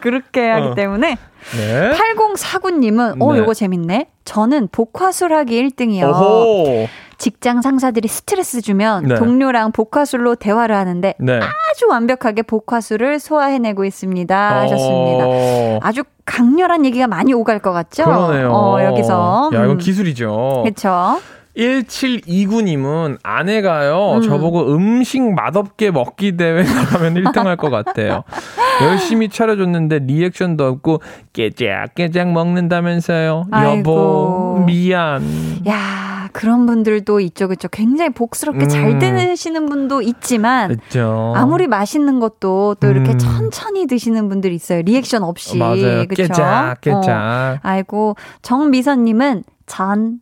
그렇게 하기 어. 때문에. 네. 8049님은, 어, 네. 요거 재밌네. 저는 복화술하기 1등이요. 오호. 직장 상사들이 스트레스 주면 네. 동료랑 복화술로 대화를 하는데 네. 아주 완벽하게 복화술을 소화해내고 있습니다. 어. 하셨습니다. 아주 강렬한 얘기가 많이 오갈 것 같죠? 그러네요. 어, 여기서. 야, 이건 음. 기술이죠. 그렇죠. 1729님은 아내가요, 음. 저보고 음식 맛없게 먹기 대회 나가면 1등 할 것 같대요. 열심히 차려줬는데 리액션도 없고 깨작깨작 먹는다면서요. 아이고. 여보, 미안. 야, 그런 분들도 있죠, 그죠 굉장히 복스럽게 음. 잘 드시는 분도 있지만, 있죠. 아무리 맛있는 것도 또 이렇게 음. 천천히 드시는 분들 있어요. 리액션 없이. 맞아요. 그쵸? 깨작, 깨작. 어. 아이고, 정미선님은 전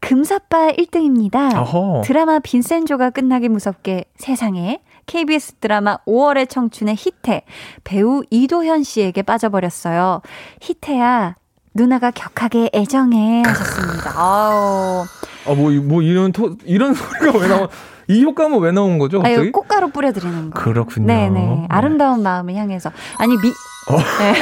금사빠 1등입니다. 어허. 드라마 빈센조가 끝나기 무섭게 세상에 KBS 드라마 5월의 청춘의 희태 배우 이도현 씨에게 빠져버렸어요. 희태야 누나가 격하게 애정해 하셨습니다. 아우. 아, 뭐, 뭐, 이런, 토, 이런 소리가 왜 나와? 이 효과는 왜 나온 거죠? 갑자기? 아유, 꽃가루 뿌려드리는 거. 그렇군요. 네네. 네. 아름다운 마음을 향해서. 아니, 미, 어. 네.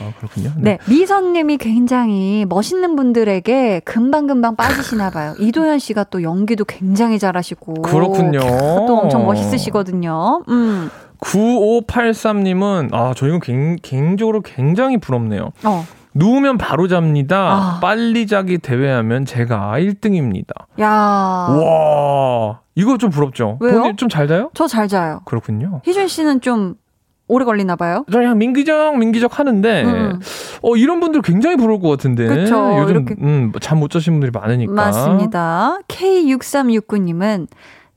아, 그렇군요. 네. 네. 미선님이 굉장히 멋있는 분들에게 금방금방 빠지시나 봐요. 이도현 씨가 또 연기도 굉장히 잘하시고. 그렇군요. 또 엄청 멋있으시거든요. 음. 9583님은, 아, 저 이건 개인, 개인적으로 굉장히 부럽네요. 어. 누우면 바로 잡니다. 아. 빨리 자기 대회하면 제가 1등입니다. 야. 와. 이거 좀 부럽죠? 왜요? 좀잘 자요? 저 잘 자요. 그렇군요. 희준 씨는 좀 오래 걸리나 봐요? 저 그냥 민기적 민기적 하는데 음. 어 이런 분들 굉장히 부러울 것 같은데 그쵸, 요즘 음, 잠못 자신 분들이 많으니까 맞습니다. K6369님은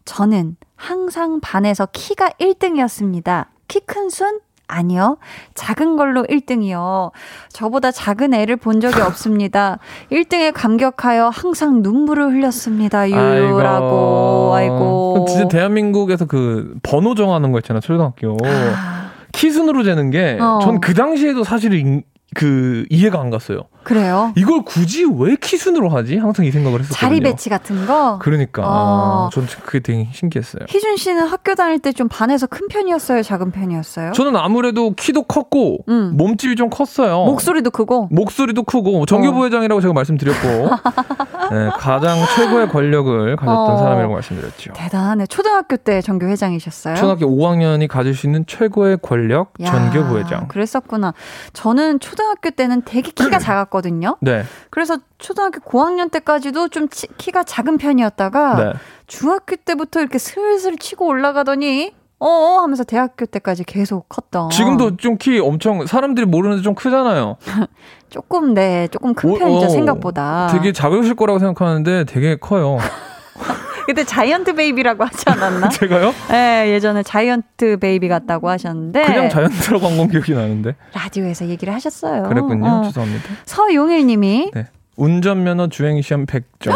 저는 항상 반에서 키가 1등이었습니다. 키 큰 순 아니요. 작은 걸로 1등이요. 저보다 작은 애를 본 적이 없습니다. 1등에 감격하여 항상 눈물을 흘렸습니다. 유유라고. 아이고. 아이고. 진짜 대한민국에서 그 번호 정하는 거 있잖아. 초등학교. 아. 키순으로 재는 게 전그 어. 당시에도 사실 그 이해가 안 갔어요. 그래요? 이걸 굳이 왜 키순으로 하지? 항상 이 생각을 했었거든요. 자리 배치 같은 거? 그러니까. 어. 전 그게 되게 신기했어요. 희준 씨는 학교 다닐 때 좀 반에서 큰 편이었어요? 작은 편이었어요? 저는 아무래도 키도 컸고, 음. 몸집이 좀 컸어요. 목소리도 크고? 목소리도 크고, 정규부회장이라고 어. 제가 말씀드렸고, 네, 가장 최고의 권력을 가졌던 어. 사람이라고 말씀드렸죠. 대단하네. 초등학교 때 정규회장이셨어요? 초등학교 5학년이 가질 수 있는 최고의 권력, 야, 전교부회장. 그랬었구나. 저는 초등학교 때는 되게 키가 작았거 든요. 작았거든요. 네. 그래서 초등학교 고학년 때까지도 좀 치, 키가 작은 편이었다가 네. 중학교 때부터 이렇게 슬슬 치고 올라가더니 어, 어 하면서 대학교 때까지 계속 컸던. 지금도 좀 키 엄청 사람들이 모르는데 좀 크잖아요. 조금 네, 조금 큰 편이죠 오, 어, 생각보다. 되게 작으실 거라고 생각하는데 되게 커요. 그때 giant baby라고 하지 않았나? 제가요? 네, 예전에 giant baby 같다고 하셨는데. 그냥 giant라고 한 건 기억이 나는데. 라디오에서 얘기를 하셨어요. 그랬군요. 어. 죄송합니다. 서용일 님이. 네. 운전면허 주행시험 100점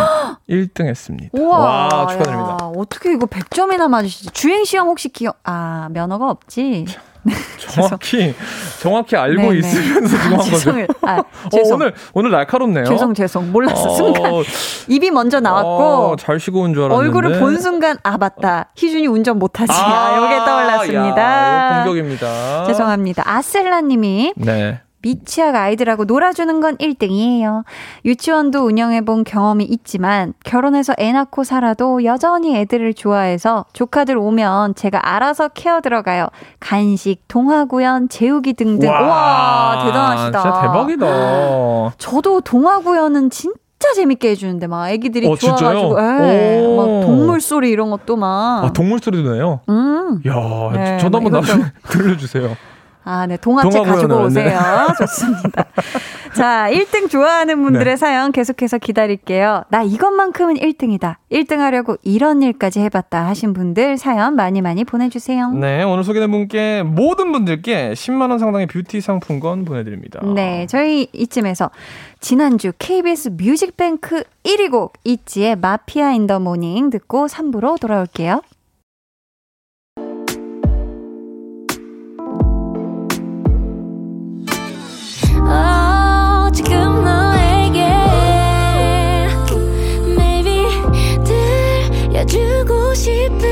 1등 했습니다. 우와, 와, 축하드립니다. 야, 어떻게 이거 100점이나 맞으시지? 주행시험 혹시 기억, 아, 면허가 없지? 정확히 정확히 알고 네네. 있으면서 지금 한 거죠. 아, 어, 오늘 오늘 날카롭네요. 죄송 죄송 몰랐어 어, 순간 입이 먼저 나왔고 어, 잘 쉬고 온 줄 알았는데 얼굴을 본 순간 아 맞다 희준이 운전 못하지 아, 아 요게 떠올랐습니다. 야, 공격입니다. 죄송합니다. 아셀라님이 네. 미취학 아이들하고 놀아주는 건 1등이에요. 유치원도 운영해본 경험이 있지만 결혼해서 애 낳고 살아도 여전히 애들을 좋아해서 조카들 오면 제가 알아서 케어 들어가요. 간식, 동화구연, 재우기 등등. 와, 와 대단하시다. 진짜 대박이다. 저도 동화구연은 진짜 진짜 재밌게 해주는데 막 애기들이 어, 좋아가지고 예, 막 동물 소리 이런 것도 막 아, 동물 소리도 내요? 음. 야, 네, 저도 한번 나중에 들려주세요. 아, 네. 동화책 가지고 오세요. 네. 좋습니다. 자, 1등 좋아하는 분들의 네. 사연 계속해서 기다릴게요. 나 이것만큼은 1등이다. 1등 하려고 이런 일까지 해봤다 하신 분들 사연 많이 많이 보내주세요. 네. 오늘 소개된 분께 모든 분들께 10만원 상당의 뷰티 상품권 보내드립니다. 네. 저희 이쯤에서 지난주 KBS 뮤직뱅크 1위 곡 ITZY의 Mafia In the morning 듣고 3부로 돌아올게요. しく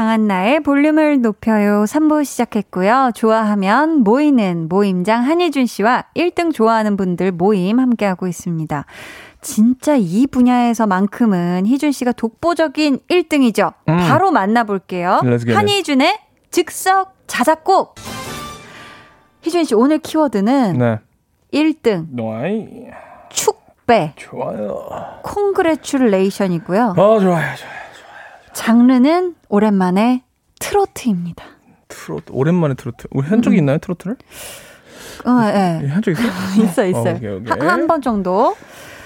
강한나의 볼륨을 높여요 3부 시작했고요. 좋아하면 모이는 모임장 한희준 씨와 1등 좋아하는 분들 모임 함께하고 있습니다. 진짜 이 분야에서만큼은 희준 씨가 독보적인 1등이죠. 음. 바로 만나볼게요. 한희준의 즉석 자작곡. 희준 씨 오늘 키워드는 네. 1등. 노아이. 축배. 좋아요. Congratulation이고요. 어, 좋아요, 좋아요. 장르는 오랜만에 트로트입니다. 트로트 오랜만에 트로트. 우리 한 적이 음. 있나요 트로트를? 어, 예. 한 적 있어? 있어 있어요. 어, 한번 정도.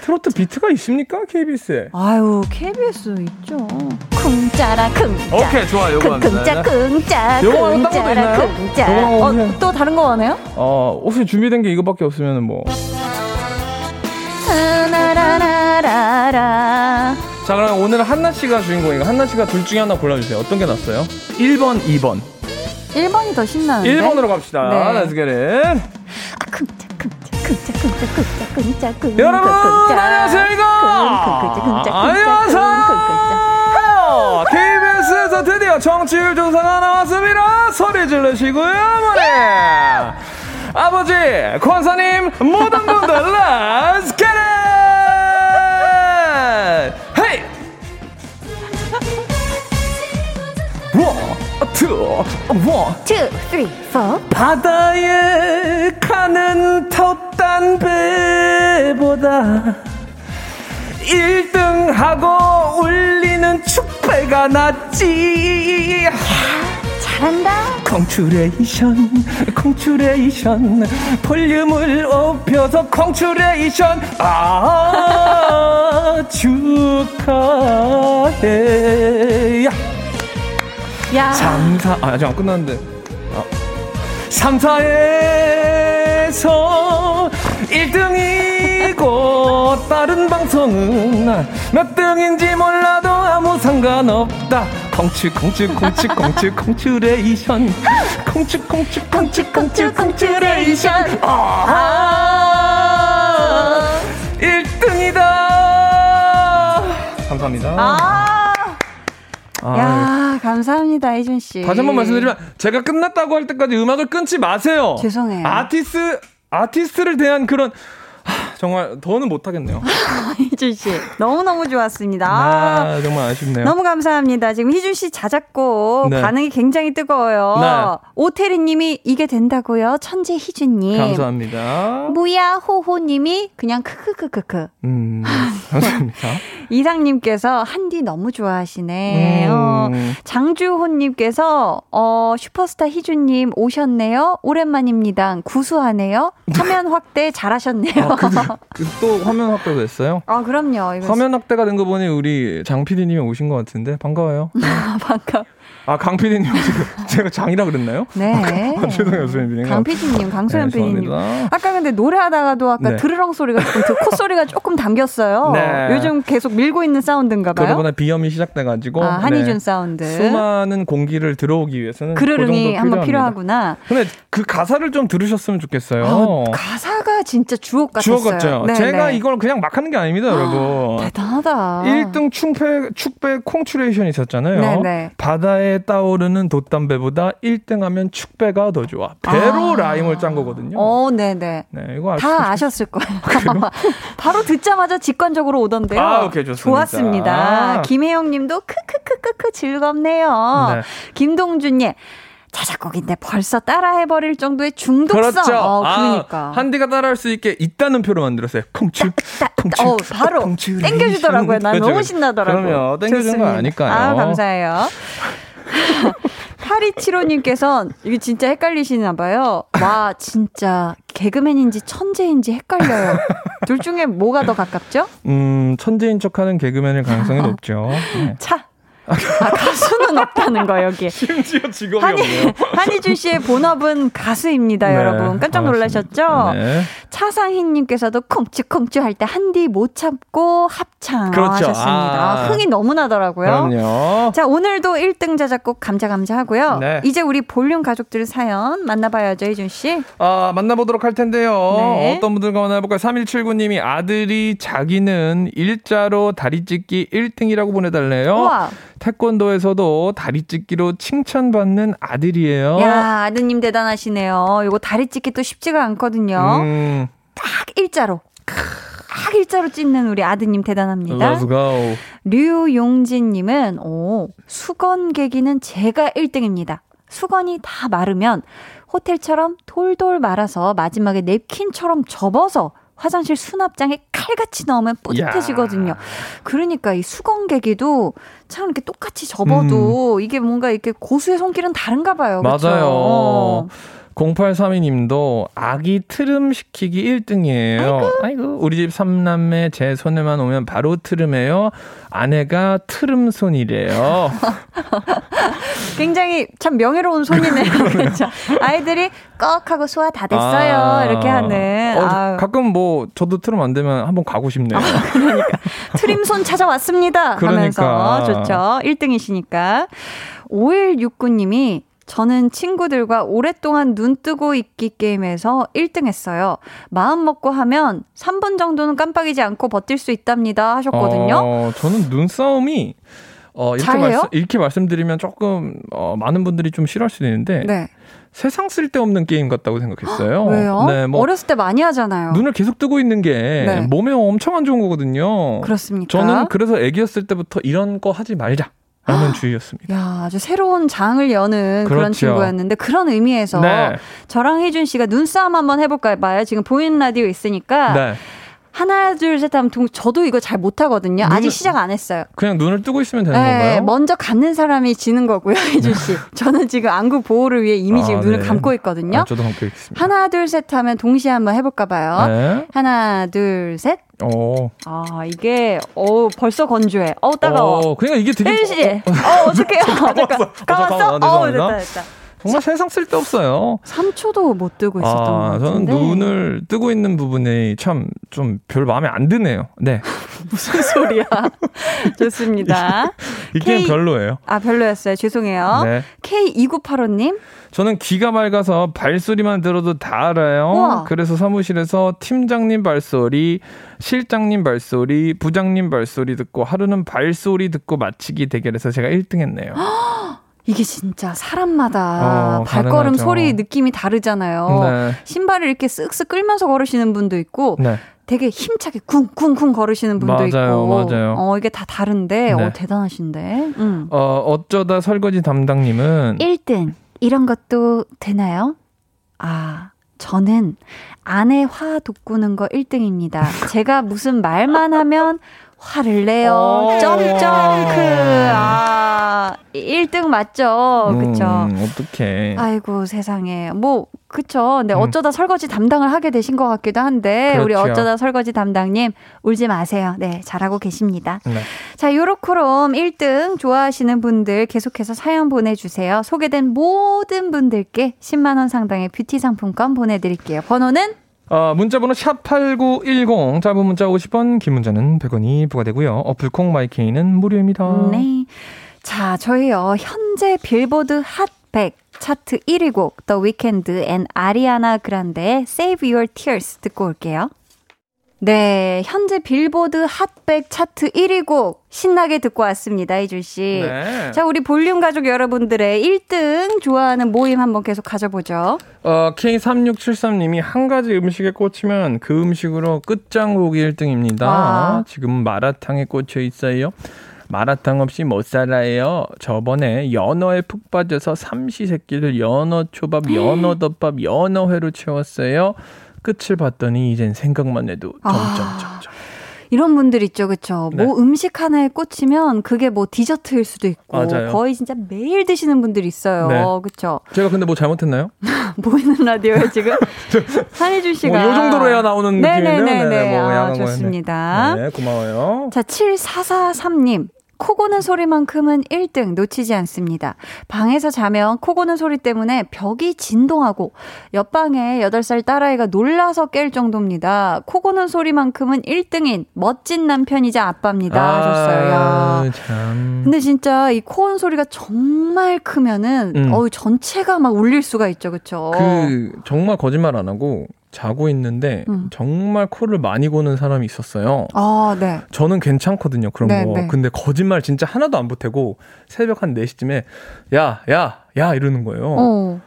트로트 비트가 있습니까 KBS에? 아유 KBS 있죠. 쿵짜라 쿵짜. 오케이 좋아 요거 쿵짜 쿵짜 쿵짜라 쿵짜. 어 또 다른 거 원해요? 어 혹시 준비된 게 이거밖에 없으면 뭐. 나라라라라. 자, 그럼 오늘 한나 씨가 주인공이고 한나 씨가 둘 중에 하나 골라주세요. 어떤 게 낫어요? 1번, 2번. 1번이 더 신나는데. 1번으로 갑시다. 네. Let's get it. 여러분, 안녕하세요, 이거! 안녕하세요! KBS에서 드디어 정치율 조사가 나왔습니다. 소리 질러시고요, 어머니! 아버지, 권사님, 모든 분들, let's get it! 투, 원, 투, 쓰리, 포. 바다에 가는 돛단배보다 1등하고 울리는 축배가 낫지. 잘한다. 콩츄레이션, 콩츄레이션, 볼륨을 높여서 콩츄레이션. 아, 축하해. 야. 3, 4, 아, 아직 안 끝났는데. 아. 3, 4에서 1등이고, 다른 방송은 몇 등인지 몰라도 아무 상관없다. 콩치, 콩치, 콩치, 콩치, 콩츄레이션. 콩치, 콩치, 콩치, 콩치, 콩츄레이션. 아, 1등이다. 감사합니다. 아. 아, 야, 네. 감사합니다, 이준 씨. 다시 한 번 말씀드리면 제가 끝났다고 할 때까지 음악을 끊지 마세요. 죄송해요. 아티스트 아티스트를 대한 그런 정말 더는 못하겠네요. 희준 씨 너무 너무 좋았습니다. 아, 정말 아쉽네요. 너무 감사합니다. 지금 희준 씨 자작곡 네. 반응이 굉장히 뜨거워요. 네. 오태리님이 이게 된다고요? 천재 희준님. 감사합니다. 무야 호호님이 그냥 크크크크크. 음, 감사합니다. 이상님께서 한디 너무 좋아하시네. 음. 어, 장주호님께서 어 슈퍼스타 희준님 오셨네요. 오랜만입니다. 구수하네요. 화면 확대 잘하셨네요. 아, 또 화면 확대가 됐어요? 아 그럼요. 화면 확대가 된 거 보니 우리 장 PD님이 오신 것 같은데 반가워요. 반가. 아, 강 PD님 지금 제가 장이라 그랬나요? 네. 아, 죄송해요, 소연 강 PD님, 강소연 네, PD님. 아까 근데 노래하다가도 아까 네. 드르렁 소리가 조금, 콧소리가 조금 담겼어요. 네. 요즘 계속 밀고 있는 사운드인가 봐요. 그러거나 비염이 시작돼가지고. 아, 네. 사운드. 수많은 공기를 들어오기 위해서는. 그르릉이 그 한번 필요하구나. 근데 그 가사를 좀 들으셨으면 좋겠어요. 아, 가사가 진짜 주옥 같았어요. 주옥 같죠. 네, 제가 네. 이걸 그냥 막 하는 게 아닙니다, 여러분. 대단하다. 1등 축배, 축배 콩츄레이션 있었잖아요. 네네. 바다에 따오르는 돛담배보다 1등하면 축배가 더 좋아. 배로 아. 라임을 짠 거거든요. 어, 네네. 네, 이거 다 아셨을 거예요. 바로 듣자마자 직관적으로 오던데요. 아, 오케이, 좋습니다. 좋았습니다. 아. 김혜영 님도 크크크크크 즐겁네요. 네. 김동준님. 자작곡인데 벌써 따라해버릴 정도의 중독성. 그렇죠. 어, 그러니까. 아, 한디가 따라할 수 있게 있다는 표로 만들었어요. 콩츄, 콩츄. 어, 바로 땡겨주더라고요. 난 너무 신나더라고요. 그럼요. 땡겨주는 거 아니까요. 아, 감사해요. 8275님께서 이게 진짜 헷갈리시나 봐요. 와, 진짜 개그맨인지 천재인지 헷갈려요. 둘 중에 뭐가 더 가깝죠? 음, 천재인 척하는 개그맨일 가능성이 높죠. 네. 차. 아, 가수는 없다는 거 여기. 심지어 직업이 한희, 없네요. 한희준 씨의 본업은 가수입니다, 네, 여러분. 깜짝 놀라셨죠? 네. 차상희님께서도 콩쭈콩쭈 할 때 한디 못 참고 합창 그렇죠. 하셨습니다. 아. 흥이 너무 나더라고요. 그럼요. 자, 오늘도 1등 자작곡 감자감자 하고요. 네. 이제 우리 볼륨 가족들 사연 만나봐야죠, 희준 씨. 아, 만나보도록 할 텐데요. 네. 어떤 분들과 만나볼까요? 3179님이 아들이 자기는 일자로 다리 찢기 1등이라고 보내달래요. 우와. 태권도에서도 다리 찢기로 칭찬받는 아들이에요. 야, 아드님 대단하시네요. 이거 다리 찢기 또 쉽지가 않거든요. 음. 딱 일자로. 딱 일자로 찢는 우리 아드님 대단합니다. Let's go. 류용진님은, 오, 수건 개기는 제가 1등입니다. 수건이 다 마르면 호텔처럼 돌돌 말아서 마지막에 냅킨처럼 접어서 화장실 수납장에 칼같이 넣으면 뿌듯해지거든요. 야. 그러니까 이 수건개기도 참 이렇게 똑같이 접어도 음. 이게 뭔가 이렇게 고수의 손길은 다른가 봐요. 맞아요. 그쵸? 0832님도 아기 트름 시키기 1등이에요. 아이고. 아이고. 우리 집 삼남매 제 손에만 오면 바로 트름해요. 아내가 트름 손이래요. 굉장히 참 명예로운 손이네요. 그렇죠. 아이들이 꺽 하고 소화 다 됐어요. 아, 이렇게 하는. 어, 가끔 뭐 저도 트름 안 되면 한번 가고 싶네요. 아, 그러니까 트림손 찾아왔습니다. 그러니까. 하면서 좋죠. 1등이시니까. 5169님이 저는 친구들과 오랫동안 눈 뜨고 있기 게임에서 1등 했어요. 마음 먹고 하면 3분 정도는 깜빡이지 않고 버틸 수 있답니다 하셨거든요. 어, 저는 눈싸움이 어, 이렇게, 말씀, 이렇게 말씀드리면 조금 어, 많은 분들이 좀 싫어할 수도 있는데 네. 세상 쓸데없는 게임 같다고 생각했어요. 왜요? 네, 뭐 어렸을 때 많이 하잖아요. 눈을 계속 뜨고 있는 게 네. 몸에 엄청 안 좋은 거거든요. 그렇습니까? 저는 그래서 애기였을 때부터 이런 거 하지 말자. 라는 주의였습니다. 야, 아주 새로운 장을 여는 그렇죠. 그런 친구였는데 그런 의미에서 네. 저랑 혜준 씨가 눈싸움 한번 해볼까요? 봐요. 지금 보이는 라디오 있으니까 네. 하나 둘 셋 하면 저도 이거 잘 못하거든요. 아직 시작 안 했어요. 그냥 눈을 뜨고 있으면 되는 네, 건가요? 먼저 갖는 사람이 지는 거고요, 혜준 씨. 저는 지금 안구 보호를 위해 이미 아, 지금 눈을 네. 감고 있거든요. 아, 저도 감고 있습니다. 하나 둘 셋 하면 동시에 한번 해볼까 봐요. 네. 하나 둘 셋. 오. 아 이게 어 벌써 건조해. 어 따가워. 어, 그러니까 이게 되게. 혜준 씨. 어 어떡해요? 잠깐. 까봤어? 어 됐다 됐다. 정말 세상 쓸데없어요. 3초도 못 뜨고 있었던 아, 것 같은데. 저는 눈을 뜨고 있는 부분이 참 좀 별 마음에 안 드네요. 네. 무슨 소리야. 좋습니다. 이 게임. 별로예요. 아, 별로였어요. 죄송해요. 네. K2985님. 저는 귀가 맑아서 발소리만 들어도 다 알아요. 우와. 그래서 사무실에서 팀장님 발소리, 실장님 발소리, 부장님 발소리 듣고 하루는 발소리 듣고 마치기 대결에서 제가 1등 했네요. 이게 진짜 사람마다 어, 발걸음 가능하죠. 소리 느낌이 다르잖아요. 네. 신발을 이렇게 쓱쓱 끌면서 걸으시는 분도 있고 네. 되게 힘차게 쿵쿵쿵 걸으시는 분도 맞아요, 있고. 맞아요. 어, 이게 다 다른데, 네. 어, 대단하신데. 음. 어, 어쩌다 설거지 담당님은 1등. 이런 것도 되나요? 아, 저는 아내 화 돋구는 거 1등입니다. 제가 무슨 말만 하면 화를 내요. 어. 점점 크. 아, 1등 맞죠? 그쵸? 음, 어떡해. 아이고, 세상에. 뭐, 그쵸. 근데 음. 어쩌다 설거지 담당을 하게 되신 것 같기도 한데, 그렇죠. 우리 어쩌다 설거지 담당님, 울지 마세요. 네, 잘하고 계십니다. 네. 자, 요로코롬 1등 좋아하시는 분들 계속해서 사연 보내주세요. 소개된 모든 분들께 10만원 상당의 뷰티 상품권 보내드릴게요. 번호는 어, 문자번호 샵8910, 짧은 문자 50원, 긴 문자는 100원이 부과되고요. 어플콩 마이케이는 무료입니다. 네. 자, 저희요, 현재 빌보드 핫 100 차트 1위 곡, The Weeknd and 아리아나 그란데의 Save Your Tears 듣고 올게요. 네, 현재 빌보드 핫백 차트 1위 곡 신나게 듣고 왔습니다, 이준 씨. 네. 자, 우리 볼륨 가족 여러분들의 1등 좋아하는 모임 한번 계속 가져보죠. 어, K3673님이 한 가지 음식에 꽂히면 그 음식으로 끝장곡이 1등입니다. 아. 지금 마라탕에 꽂혀 있어요. 마라탕 없이 못 살아요. 저번에 연어에 푹 빠져서 삼시세끼를 연어 초밥, 연어 덮밥, 연어회로 채웠어요. 끝을 봤더니 이젠 생각만 해도 점점점점. 아. 이런 분들 있죠, 그쵸? 네. 뭐 음식 하나에 꽂히면 그게 뭐 디저트일 수도 있고 맞아요. 거의 진짜 매일 드시는 분들 있어요, 네. 그쵸? 제가 근데 뭐 잘못했나요? 보이는 라디오에 지금 한혜준 씨가 뭐요 정도로 해야 나오는 느낌이네요. 네네네. 네, 뭐 아, 좋습니다. 네, 고마워요. 자, 7443님. 코 고는 소리만큼은 1등 놓치지 않습니다. 방에서 자면 코 고는 소리 때문에 벽이 진동하고 옆방에 8살 딸아이가 놀라서 깰 정도입니다. 코 고는 소리만큼은 1등인 멋진 남편이자 아빠입니다. 아, 하셨어요. 야. 참. 근데 진짜 이코 고는 소리가 정말 크면은 음. 어우 전체가 막 울릴 수가 있죠. 그렇죠? 그 정말 거짓말 안 하고 자고 있는데 음. 정말 코를 많이 고는 사람이 있었어요. 아, 네. 저는 괜찮거든요, 그런 네, 거. 네. 근데 거짓말 진짜 하나도 안 보태고 새벽 한 4시쯤에 야, 야, 야 이러는 거예요. 어.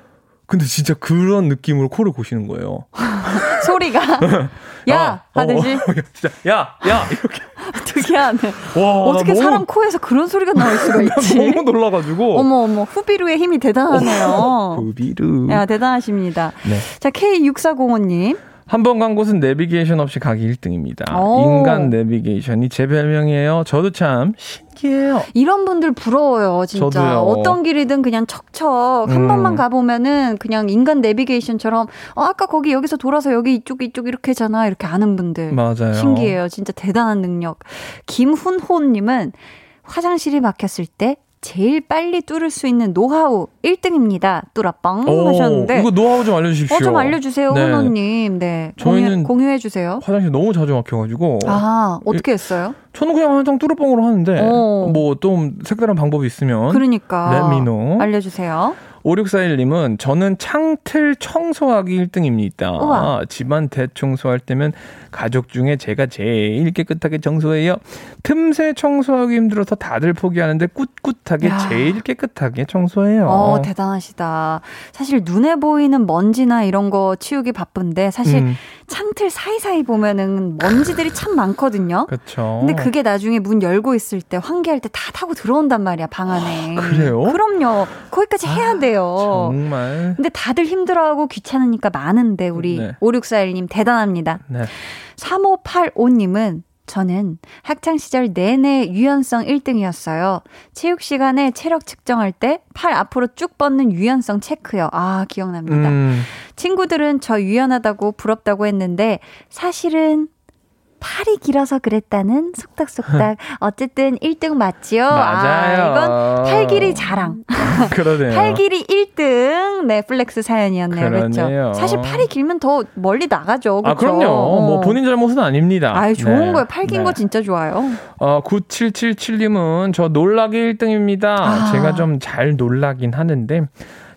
근데 진짜 그런 느낌으로 코를 고시는 거예요. 소리가 야 아, 하듯이 어, 어, 진짜 야, 야 이렇게 특이하네. 와, 어떻게 너무, 사람 코에서 그런 소리가 나올 수가 있지? 너무 놀라가지고. 어머 어머 후비루의 힘이 대단하네요. 후비루. 야 대단하십니다. 네. 자 K6405님. 한 번 간 곳은 내비게이션 없이 가기 1등입니다. 오. 인간 내비게이션이 제 별명이에요. 저도 참 신기해요. 이런 분들 부러워요, 진짜. 저도요. 어떤 길이든 그냥 척척 한 음. 번만 가보면은 그냥 인간 내비게이션처럼 어, 아까 거기 여기서 돌아서 여기 이쪽 이쪽 이렇게잖아 이렇게 아는 분들. 맞아요. 신기해요. 진짜 대단한 능력. 김훈호님은 화장실이 막혔을 때 제일 빨리 뚫을 수 있는 노하우 1등입니다. 뚜라빵 하셨는데 이거 노하우 좀 알려주십시오. 어, 좀 알려주세요, 네. 훈호님. 네, 저희는 공유, 해주세요. 화장실 너무 자주 막혀가지고 아 어떻게 했어요? 저는 그냥 항상 뚜루뻥으로 하는데 어. 뭐좀 색다른 방법이 있으면 그러니까 레미노 알려주세요. 5641님은 저는 창틀 청소하기 1등입니다. 우와. 집안 대청소할 때면 가족 중에 제가 제일 깨끗하게 청소해요. 틈새 청소하기 힘들어서 다들 포기하는데 꿋꿋하게 야. 제일 깨끗하게 청소해요. 어, 대단하시다. 사실 눈에 보이는 먼지나 이런 거 치우기 바쁜데 사실 음. 창틀 사이사이 보면은 먼지들이 참 많거든요. 그렇죠. 근데 그게 나중에 문 열고 있을 때 환기할 때 다 타고 들어온단 말이야, 방 안에. 아, 그래요? 그럼요. 거기까지 해야 아, 돼요. 정말. 근데 다들 힘들어하고 귀찮으니까 많은데 우리 네. 5641님 대단합니다. 네. 3585님은 저는 학창시절 내내 유연성 1등이었어요. 체육 시간에 체력 측정할 때 팔 앞으로 쭉 뻗는 유연성 체크요. 아, 기억납니다. 음. 친구들은 저 유연하다고 부럽다고 했는데 사실은 팔이 길어서 그랬다는 속닥속닥. 어쨌든 1등 맞지요? 맞아요. 아, 이건 팔 길이 자랑. 그러네요. 팔 길이 1등. 네, flex 사연이었네요. 그렇죠. 사실 팔이 길면 더 멀리 나가죠. 그렇죠? 아, 그럼요. 뭐 본인 잘못은 아닙니다. 아, 좋은 네. 거예요. 팔 긴거 네. 진짜 좋아요. 어, 9777님은 저 놀라기 1등입니다. 아. 제가 좀 잘 놀라긴 하는데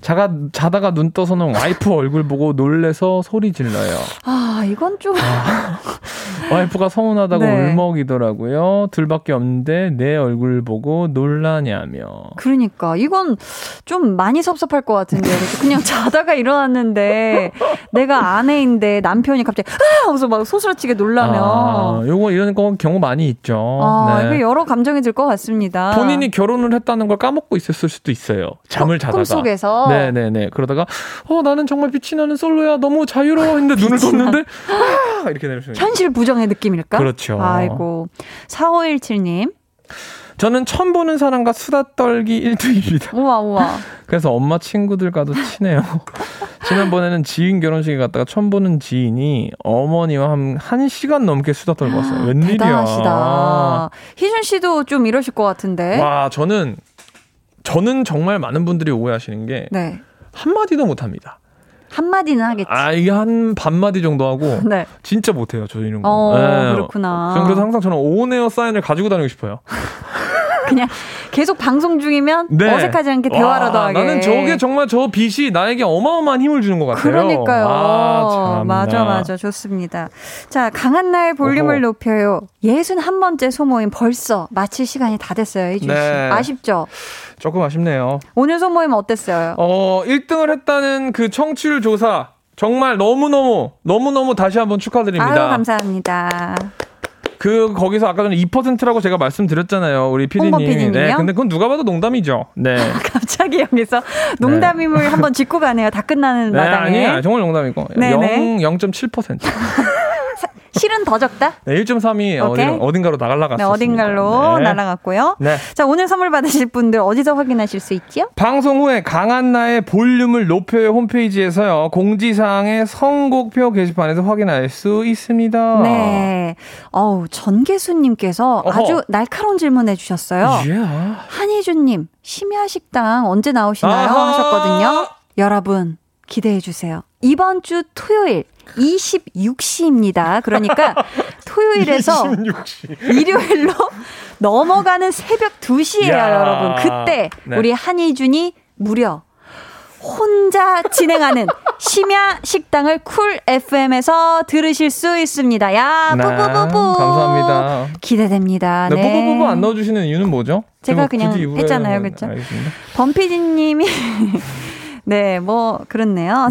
자가, 자다가 눈 떠서는 와이프 얼굴 보고 놀래서 소리 질러요. 아, 이건 좀. 아, 와이프가 서운하다고 네. 울먹이더라고요. 둘밖에 없는데 내 얼굴 보고 놀라냐며. 그러니까. 이건 좀 많이 섭섭할 것 같은데. 그냥 자다가 일어났는데 내가 아내인데 남편이 갑자기 아! 하면서 막 소스라치게 놀라면. 아, 요거 이런 거 경우 많이 있죠. 아, 네. 여러 감정이 들 것 같습니다. 본인이 결혼을 했다는 걸 까먹고 있었을 수도 있어요. 잠을 어, 자다가. 꿈속에서. 네네네. 그러다가 어 나는 정말 빛이 나는 솔로야 너무 자유로워 했는데 눈을 떴는데 아 이렇게 수 현실 부정의 느낌일까? 그렇죠. 아이고 4517님. 저는 처음 보는 사람과 수다 떨기 1등입니다. 우와, 우와. 그래서 엄마 친구들과도 친해요. 지난번에는 지인 결혼식에 갔다가 처음 보는 지인이 어머니와 한, 한 시간 넘게 수다 떨었어요. 웬일이야. 대단하시다. 희준 씨도 좀 이러실 것 같은데. 와, 저는 저는 정말 많은 분들이 오해하시는 게 네. 한마디도 못합니다. 한마디는 하겠지. 아, 이게 한 반마디 정도 하고. 네. 진짜 못해요, 저 이런 거. 어, 네. 그렇구나. 그래서 항상 저는 온에어 사인을 가지고 다니고 싶어요. 그냥 계속 방송 중이면 네. 어색하지 않게 대화라도 와, 하게. 나는 저게 정말 저 빛이 나에게 어마어마한 힘을 주는 것 같아요. 그러니까요. 아, 맞아, 맞아. 좋습니다. 자, 강한 나의 볼륨을 어허. 높여요. 61번째 소모임 벌써 마칠 시간이 다 됐어요. 이준 씨. 네. 아쉽죠? 조금 아쉽네요. 오늘 소모임 어땠어요? 어, 1등을 했다는 그 청취율 조사 정말 너무너무 너무너무 다시 한번 축하드립니다. 아유, 감사합니다. 그 거기서 아까 전에 2%라고 제가 말씀드렸잖아요. 우리 피디님. 네, 근데 그건 누가 봐도 농담이죠. 네. 갑자기 여기서 농담임을 네. 한번 짚고 가네요. 다 끝나는 네, 마당에. 아니에요. 정말 농담이고. 네네. 0 0.7%. 실은 더 적다? 네, 1.3이 어디, 어딘가로 나갈라갔어요. 네, 어딘가로 네. 날아갔고요. 네. 자, 오늘 선물 받으실 분들 어디서 확인하실 수 있지요? 방송 후에 강한나의 볼륨을 높여요 홈페이지에서요. 공지사항의 선곡표 게시판에서 확인할 수 있습니다. 네. 어우, 전계수님께서 아주 날카로운 질문 해 주셨어요. Yeah. 한희준님, 심야식당 언제 나오시나요? 아하. 하셨거든요. 여러분, 기대해 주세요. 이번 주 토요일 26시입니다. 그러니까 토요일에서 26시. 일요일로 넘어가는 새벽 2시예요, 야. 여러분. 그때 네. 우리 한희준이 무려 혼자 진행하는 심야 식당을 쿨 FM에서 들으실 수 있습니다. 야, 네, 뿌뿌뿌뿌. 감사합니다. 기대됩니다. 네. 네. 뿌뿌뿌뿌 안 넣어주시는 이유는 뭐죠? 제가 그냥 했잖아요. 그렇죠? 범피디 님이 네, 뭐 그렇네요.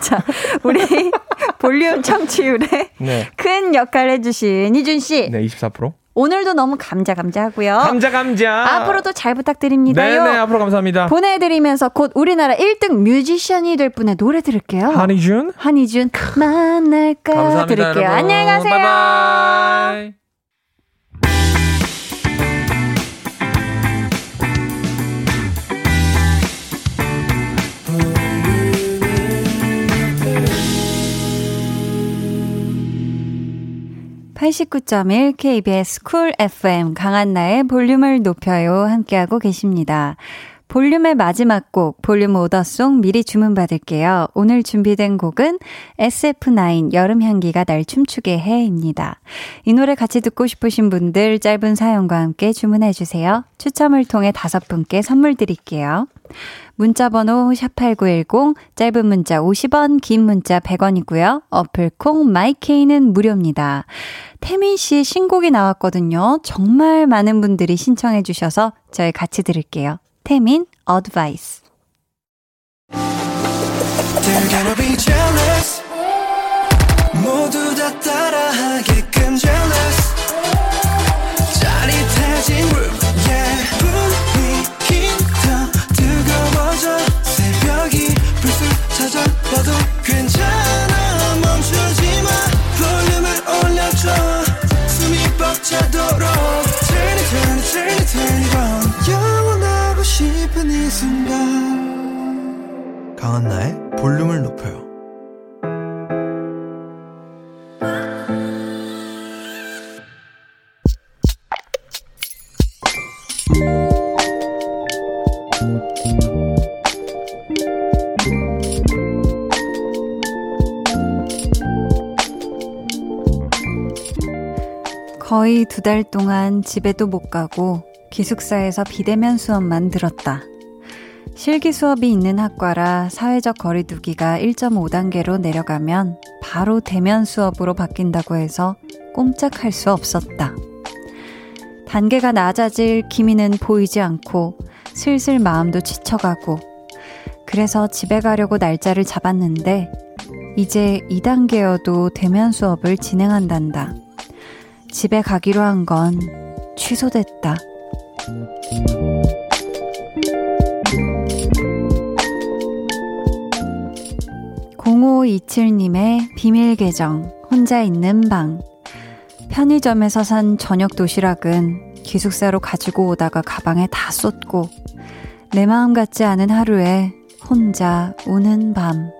자, 우리 볼륨 청취율에 네. 큰 역할 해주신 이준 씨. 네, 24%. 오늘도 너무 감자 감자 하고요. 감자 감자. 앞으로도 잘 부탁드립니다요. 네, 네, 앞으로 감사합니다. 보내드리면서 곧 우리나라 1등 뮤지션이 될 분의 노래 들을게요. 한이준. 한이준 만날까 감사합니다, 들을게요. 여러분. 안녕히 가세요. 바이바이. 89.1 KBS 쿨 FM 강한나의 볼륨을 높여요 함께하고 계십니다. 볼륨의 마지막 곡 볼륨 오더송 미리 주문받을게요. 오늘 준비된 곡은 SF9 여름 향기가 날 춤추게 해입니다. 이 노래 같이 듣고 싶으신 분들 짧은 사연과 함께 주문해 주세요. 추첨을 통해 다섯 분께 선물 드릴게요. 문자번호 샵8910, 짧은 문자 50원, 긴 문자 100원이고요. 어플 콩 마이케이는 무료입니다. 태민 씨의 신곡이 나왔거든요. 정말 많은 분들이 신청해 주셔서 저희 같이 들을게요. 태민 어드바이스. 모두 다 따라하게끔 jealous 두 달 동안 집에도 못 가고 기숙사에서 비대면 수업만 들었다. 실기 수업이 있는 학과라 사회적 거리두기가 1.5단계로 내려가면 바로 대면 수업으로 바뀐다고 해서 꼼짝할 수 없었다. 단계가 낮아질 기미는 보이지 않고 슬슬 마음도 지쳐가고 그래서 집에 가려고 날짜를 잡았는데 이제 2단계여도 대면 수업을 진행한단다. 집에 가기로 한 건 취소됐다. 0527님의 비밀 계정, 혼자 있는 방. 편의점에서 산 저녁 도시락은 기숙사로 가지고 오다가 가방에 다 쏟고, 내 마음 같지 않은 하루에 혼자 우는 밤.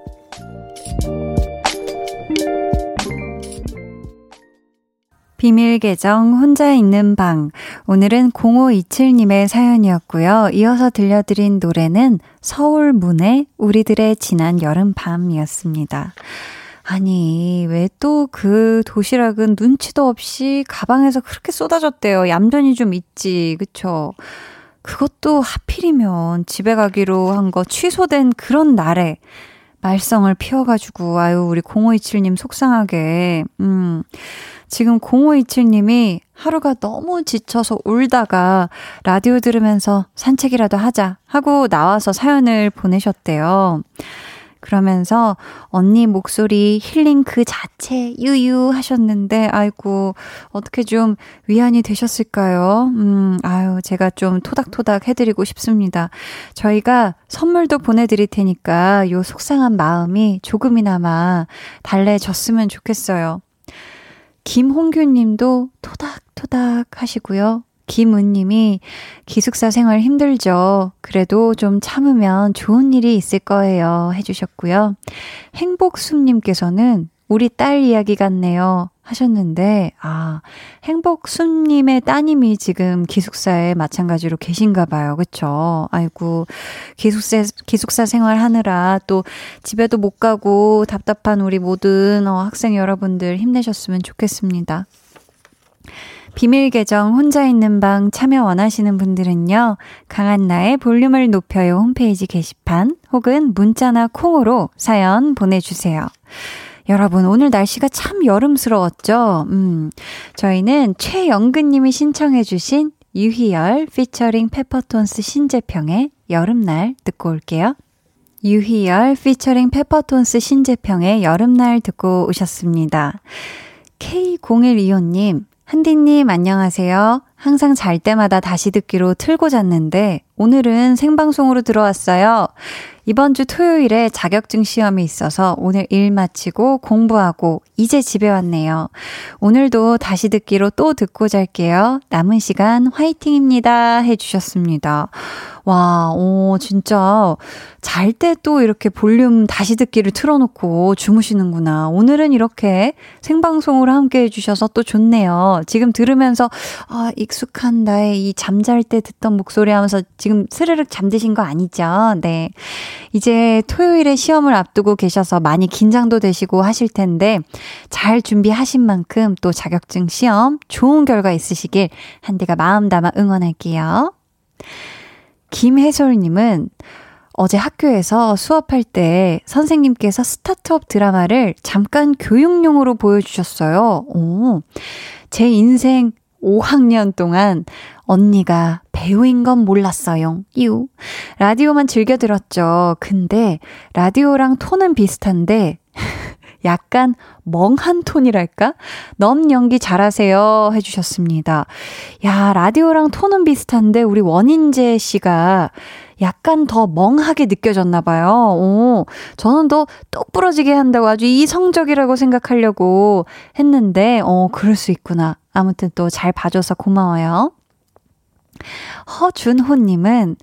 비밀 계정 혼자 있는 방. 오늘은 0527님의 사연이었고요. 이어서 들려드린 노래는 서울문의 우리들의 지난 여름 밤이었습니다. 아니, 왜 또 그 도시락은 눈치도 없이 가방에서 그렇게 쏟아졌대요. 얌전히 좀 있지. 그쵸? 그것도 하필이면 집에 가기로 한 거 취소된 그런 날에 말썽을 피워가지고, 아유, 우리 0527님 속상하게, 음. 지금 0527님이 하루가 너무 지쳐서 울다가 라디오 들으면서 산책이라도 하자 하고 나와서 사연을 보내셨대요. 그러면서 언니 목소리 힐링 그 자체 유유 하셨는데 아이고 어떻게 좀 위안이 되셨을까요? 음 아유 제가 좀 토닥토닥 해드리고 싶습니다. 저희가 선물도 보내드릴 테니까 요 속상한 마음이 조금이나마 달래졌으면 좋겠어요. 김홍규 님도 토닥토닥 하시고요. 김은 님이 기숙사 생활 힘들죠. 그래도 좀 참으면 좋은 일이 있을 거예요. 해주셨고요. 행복숨 님께서는 우리 딸 이야기 같네요. 하셨는데, 아, 행복순님의 따님이 지금 기숙사에 마찬가지로 계신가 봐요. 그쵸? 아이고, 기숙사, 기숙사 생활 하느라 또 집에도 못 가고 답답한 우리 모든 어, 학생 여러분들 힘내셨으면 좋겠습니다. 비밀 계정 혼자 있는 방 참여 원하시는 분들은요, 강한나의 볼륨을 높여요 홈페이지 게시판 혹은 문자나 콩으로 사연 보내주세요. 여러분, 오늘 날씨가 참 여름스러웠죠? 음, 저희는 최영근님이 신청해주신 유희열 피처링 페퍼톤스 신재평의 여름날 듣고 올게요. 유희열 피처링 페퍼톤스 신재평의 여름날 듣고 오셨습니다. K0125님, 한디님 안녕하세요. 항상 잘 때마다 다시 듣기로 틀고 잤는데 오늘은 생방송으로 들어왔어요. 이번 주 토요일에 자격증 시험이 있어서 오늘 일 마치고 공부하고 이제 집에 왔네요. 오늘도 다시 듣기로 또 듣고 잘게요. 남은 시간 화이팅입니다. 해주셨습니다. 와, 오, 진짜 잘 때 또 이렇게 볼륨 다시 듣기를 틀어놓고 주무시는구나. 오늘은 이렇게 생방송으로 함께 해주셔서 또 좋네요. 지금 들으면서, 아, 익숙한 나의 이 잠잘 때 듣던 목소리 하면서 지금 스르륵 잠드신 거 아니죠? 네. 이제 토요일에 시험을 앞두고 계셔서 많이 긴장도 되시고 하실 텐데 잘 준비하신 만큼 또 자격증 시험 좋은 결과 있으시길 한디가 마음 담아 응원할게요. 김혜솔님은 어제 학교에서 수업할 때 선생님께서 스타트업 드라마를 잠깐 교육용으로 보여주셨어요. 오, 제 인생 5학년 동안 언니가 배우인 건 몰랐어요. 유. 라디오만 즐겨 들었죠. 근데 라디오랑 톤은 비슷한데 약간 멍한 톤이랄까? 넘 연기 잘하세요. 해주셨습니다. 야, 라디오랑 톤은 비슷한데 우리 원인재 씨가 약간 더 멍하게 느껴졌나 봐요. 오, 저는 더 똑 부러지게 한다고 아주 이성적이라고 생각하려고 했는데, 어, 그럴 수 있구나. 아무튼 또 잘 봐줘서 고마워요. 허준호님은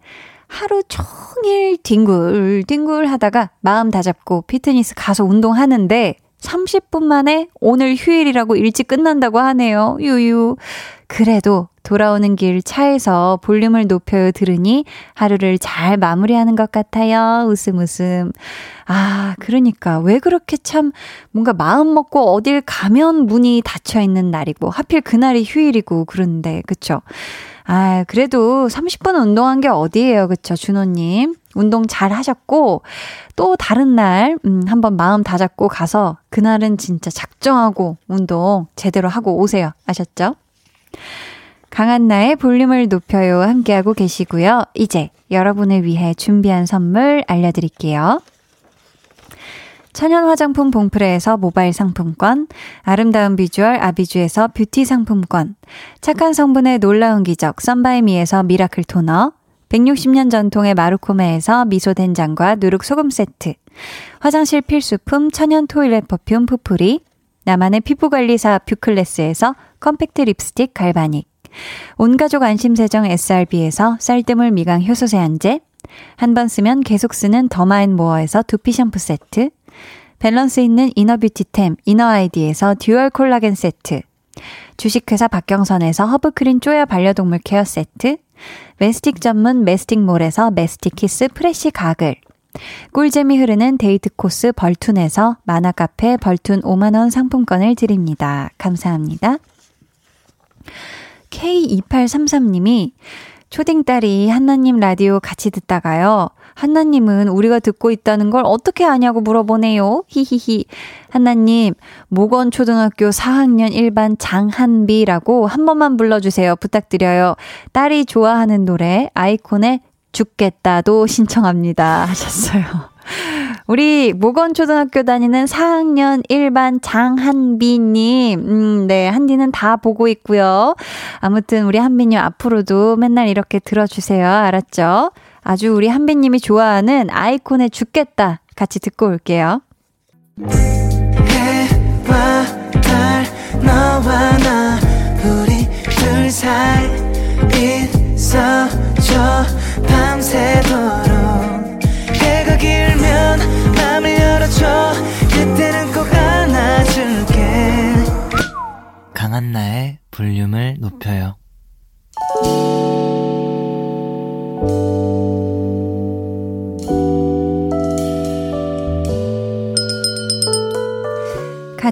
하루 종일 뒹굴뒹굴 하다가 마음 다잡고 피트니스 가서 운동하는데 30분 만에 오늘 휴일이라고 일찍 끝난다고 하네요. 유유. 그래도 돌아오는 길 차에서 볼륨을 높여 들으니 하루를 잘 마무리하는 것 같아요. 웃음 웃음. 아, 그러니까 왜 그렇게 참 뭔가 마음 먹고 어딜 가면 문이 닫혀 있는 날이고 하필 그날이 휴일이고 그런데 그쵸? 아, 그래도 30분 운동한 게 어디예요. 그쵸, 준호님. 운동 잘 하셨고, 또 다른 날, 음, 한번 마음 다잡고 가서, 그날은 진짜 작정하고 운동 제대로 하고 오세요. 아셨죠? 강한나의 볼륨을 높여요. 함께하고 계시고요. 이제 여러분을 위해 준비한 선물 알려드릴게요. 천연 화장품 봉프레에서 모바일 상품권, 아름다운 비주얼 아비주에서 뷰티 상품권, 착한 성분의 놀라운 기적 썬바이미에서 miracle 토너, 160년 전통의 마루코메에서 미소 된장과 누룩 소금 세트, 화장실 필수품 천연 toilet perfume 푸푸리, 나만의 피부관리사 뷰클래스에서 컴팩트 립스틱 galvanic, 온가족 안심세정 SRB에서 쌀뜨물 미강 효소 세안제, 한 번 쓰면 계속 쓰는 더마앤모어에서 두피 샴푸 세트, 밸런스 있는 inner beauty템 이너아이디에서 dual 콜라겐 세트, 주식회사 박경선에서 허브크린 쪼야 반려동물 케어 세트, 메스틱 전문 메스틱몰에서 메스틱 키스 프레쉬 가글, 꿀잼이 흐르는 데이트 코스 벌툰에서 만화카페 벌툰 5만원 상품권을 드립니다. 감사합니다. K2833님이 초딩딸이 한나님 라디오 같이 듣다가요. 한나님은 우리가 듣고 있다는 걸 어떻게 아냐고 물어보네요. 히히히. 한나님, 모건 초등학교 4학년 1반 장한비라고 한 번만 불러주세요. 부탁드려요. 딸이 좋아하는 노래, 아이콘의 죽겠다도 신청합니다. 하셨어요. 우리 모건 초등학교 다니는 4학년 1반 장한비님, 음, 네, 한디는 다 보고 있고요. 아무튼 우리 한비님 앞으로도 맨날 이렇게 들어주세요. 알았죠? 아주 우리 한비님이 좋아하는 아이콘의 죽겠다 같이 듣고 올게요. 해와 달, 너와 나, 우리 둘 사이 있어줘, 밤새도록. 해가 길면 맘을 열어줘 그때는 꼭 안아줄게 강한나의 볼륨을 높여요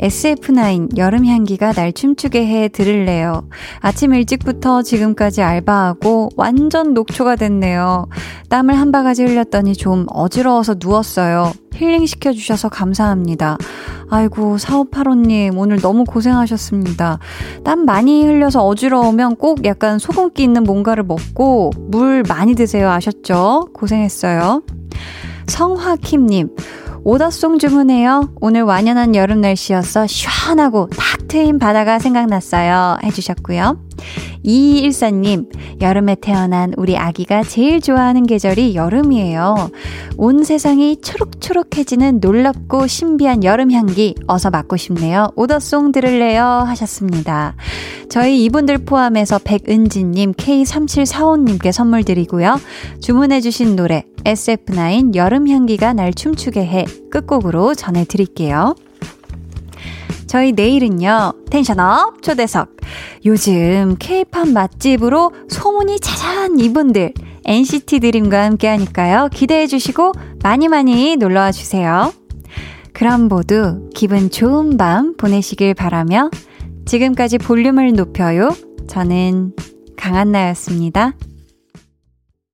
SF9 여름 향기가 날 춤추게 해 들을래요. 아침 일찍부터 지금까지 알바하고 완전 녹초가 됐네요. 땀을 한 바가지 흘렸더니 좀 어지러워서 누웠어요. 힐링 시켜 주셔서 감사합니다. 아이고, 4585님, 오늘 너무 고생하셨습니다. 땀 많이 흘려서 어지러우면 꼭 약간 소금기 있는 뭔가를 먹고 물 많이 드세요. 아셨죠? 고생했어요. 성화킴님, 오더송 주문해요. 오늘 완연한 여름 날씨여서 시원하고 탁 트인 바다가 생각났어요. 해주셨고요. 2214님, 여름에 태어난 우리 아기가 제일 좋아하는 계절이 여름이에요. 온 세상이 초록초록해지는 놀랍고 신비한 여름 향기 어서 맡고 싶네요. 오더송 들을래요? 하셨습니다. 저희 이분들 포함해서 백은지님, K3745님께 선물 드리고요. 주문해주신 노래 SF9 여름 향기가 날 춤추게 해 끝곡으로 전해드릴게요. 저희 내일은요, 텐션업 초대석. 요즘 케이팝 맛집으로 소문이 자자한 이분들, NCT 드림과 함께 하니까요. 기대해 주시고 많이 많이 놀러 와 주세요. 그럼 모두 기분 좋은 밤 보내시길 바라며 지금까지 볼륨을 높여요. 저는 강한나였습니다.